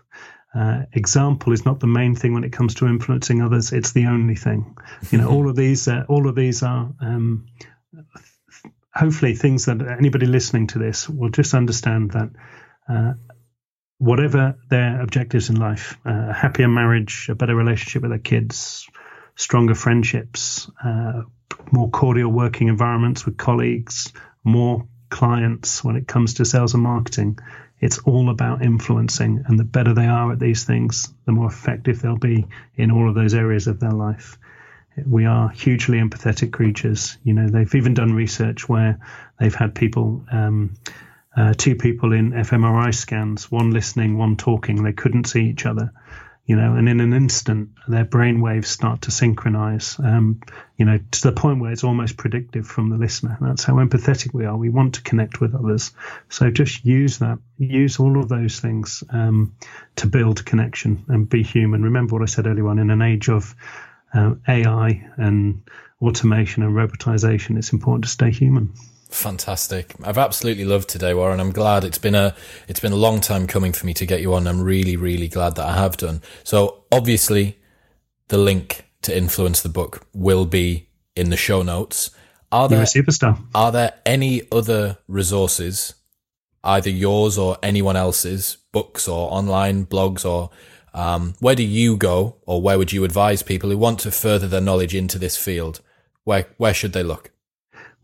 Uh, example is not the main thing when it comes to influencing others. It's the only thing. You know, all of these, uh, all of these are um, hopefully things that anybody listening to this will just understand that uh, whatever their objectives in life, uh, a happier marriage, a better relationship with their kids, stronger friendships, uh, more cordial working environments with colleagues, more clients when it comes to sales and marketing. It's all about influencing, and the better they are at these things, the more effective they'll be in all of those areas of their life. We are hugely empathetic creatures. You know, they've even done research where they've had people um, uh, two people in fMRI scans, one listening, one talking. They couldn't see each other, you know, and in an instant, their brain waves start to synchronize, um, you know, to the point where it's almost predictive from the listener. That's how empathetic we are. We want to connect with others. So just use that, use all of those things um, to build connection and be human. Remember what I said earlier on in an age of uh, AI and automation and robotization, it's important to stay human. Fantastic. I've absolutely loved today, Warren. I'm glad it's been a it's been a long time coming for me to get you on. I'm really, really glad that I have done. So obviously the link to influence the book will be in the show notes. Are there superstar. Are there any other resources, either yours or anyone else's, books or online blogs or um, where do you go or where would you advise people who want to further their knowledge into this field? Where where should they look?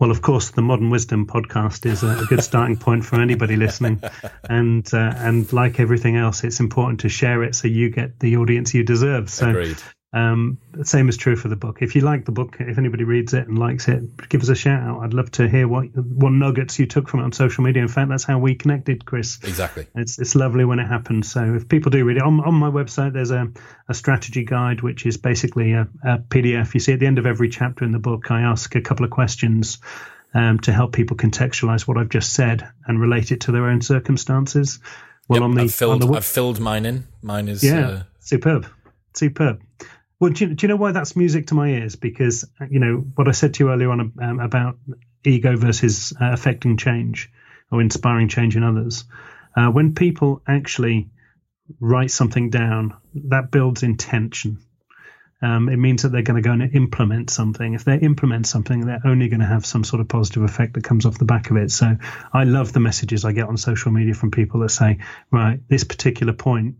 Well, of course, the Modern Wisdom podcast is a, good starting point for anybody listening, and uh, and like everything else, it's important to share it so you get the audience you deserve. So, Agreed. Um, the same is true for the book. If you like the book, if anybody reads it and likes it, give us a shout out. I'd love to hear what what nuggets you took from it on social media. In fact, that's how we connected, Chris. Exactly. It's it's lovely when it happens. So if people do read it on on my website, there's a, a strategy guide which is basically a, a PDF. You see at the end of every chapter in the book, I ask a couple of questions. Um, to help people contextualize what I've just said and relate it to their own circumstances. Well, yep, on the, I've filled, on the, I've filled mine in. Mine is yeah, uh, superb, superb. Well, do you, do you, know why that's music to my ears? Because you know what I said to you earlier on um, about ego versus uh, affecting change or inspiring change in others. Uh, when people actually write something down, that builds intention. Um, it means that they're going to go and implement something. If they implement something, they're only going to have some sort of positive effect that comes off the back of it. So I love the messages I get on social media from people that say, right, this particular point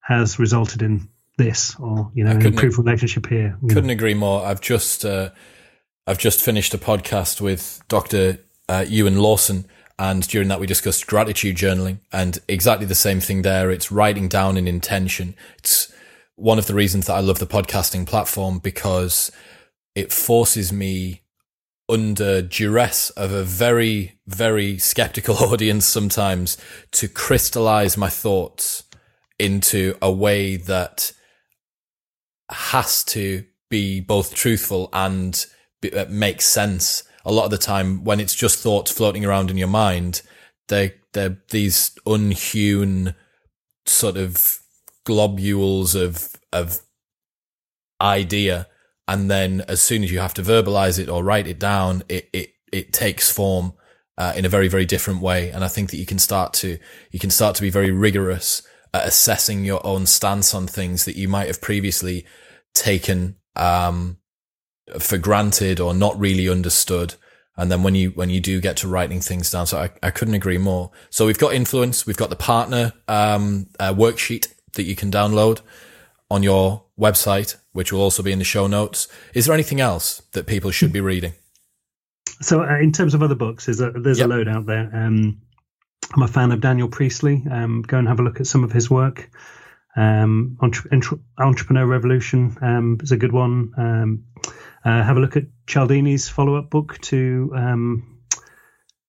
has resulted in this or you know an improved relationship here. Couldn't know. agree more. I've just uh, I've just finished a podcast with Dr. Uh, Euan Lawson, and during that we discussed gratitude journaling, and exactly the same thing there. It's writing down an intention. It's one of the reasons that I love the podcasting platform because it forces me under duress of a very, very skeptical <laughs> audience sometimes to crystallize my thoughts into a way that has to be both truthful and be, uh, make sense. A lot of the time, when it's just thoughts floating around in your mind, they they're these unhewn sort of globules of of idea, and then as soon as you have to verbalize it or write it down, it it it takes form uh, in a very very different way. And I think that you can start to you can start to be very rigorous at assessing your own stance on things that you might have previously taken um, for granted or not really understood. And then when you when you do get to writing things down, so I, I couldn't agree more. So we've got influence, we've got the partner um, uh, worksheet that you can download on your website, which will also be in the show notes. Is there anything else that people should be reading? So, uh, in terms of other books, there's a, there's yep. a load out there. Um, I'm a fan of Daniel Priestley. Um, go and have a look at some of his work. Um, Entre- Entrepreneur Revolution um, is a good one. Um, uh, have a look at Cialdini's follow-up book to um,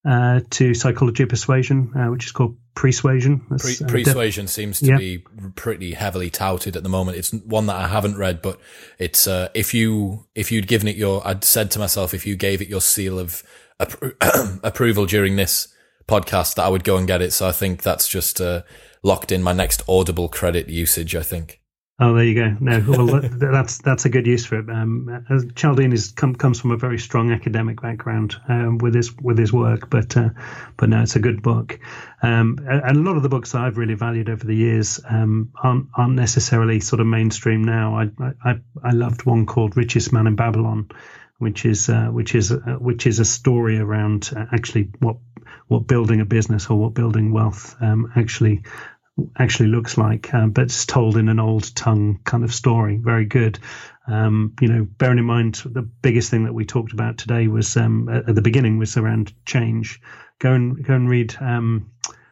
uh, to Psychology of Persuasion, uh, which is called Pre-Suasion. Pre- uh, Persuasion seems to yeah. be pretty heavily touted at the moment. It's one that I haven't read, but it's uh, if you if you'd given it your, I'd said to myself, if you gave it your seal of appro- <clears throat> approval during this podcast, that I would go and get it. So I think that's just uh, locked in my next Audible credit usage. I think. Oh, there you go. No, well, <laughs> that's that's a good use for it. Um, Cialdini is, come, comes from a very strong academic background um, with his with his work, but uh, but no, it's a good book. Um, and a lot of the books that I've really valued over the years um, aren't aren't necessarily sort of mainstream now. I I, I loved one called Richest Man in Babylon, which is uh, which is uh, which is a story around uh, actually what what building a business or what building wealth um, actually actually looks like, uh, but it's told in an old tongue kind of story. Very good. Um, you know, bearing in mind the biggest thing that we talked about today was um, at the beginning was around change. Go and go and read. Um,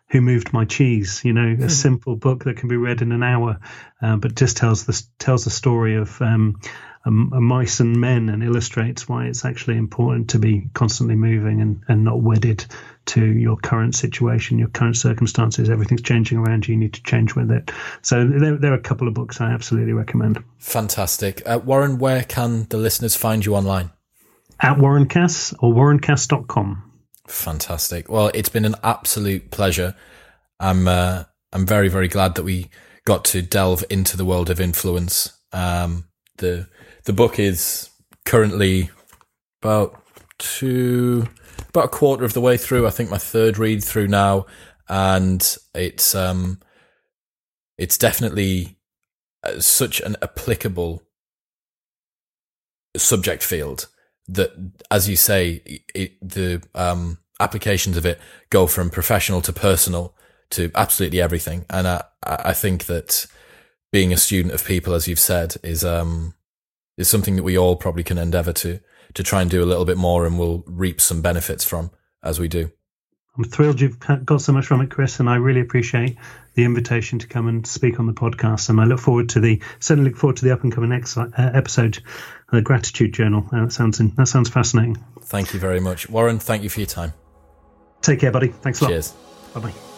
who moved my cheese? You know, a hmm. simple book that can be read in an hour, uh, but just tells the tells the story of um, um, mice and men and illustrates why it's actually important to be constantly moving and, and not wedded to your current situation, your current circumstances. Everything's changing around you. You need to change with it. So there, there are a couple of books I absolutely recommend. Fantastic. Uh, Warren, where can the listeners find you online? At Warren Cass or warrencass.com. Fantastic. Well, it's been an absolute pleasure. I'm, uh, I'm very, very glad that we got to delve into the world of influence. Um, the the book is currently about two, about a quarter of the way through. I think my third read through now, and it's um, it's definitely uh, such an applicable subject field that, as you say, it, the um, applications of it go from professional to personal to absolutely everything. And I, I think that being a student of people, as you've said, is um, is something that we all probably can endeavor to to try and do a little bit more and we'll reap some benefits from as we do. I'm thrilled you've got so much from it, Chris, and I really appreciate the invitation to come and speak on the podcast. And I look forward to the certainly look forward to the up and coming next uh, episode, the gratitude journal. Uh, that sounds that sounds fascinating. Thank you very much, Warren. Thank you for your time. Take care, buddy. Thanks a lot. Cheers. Bye bye.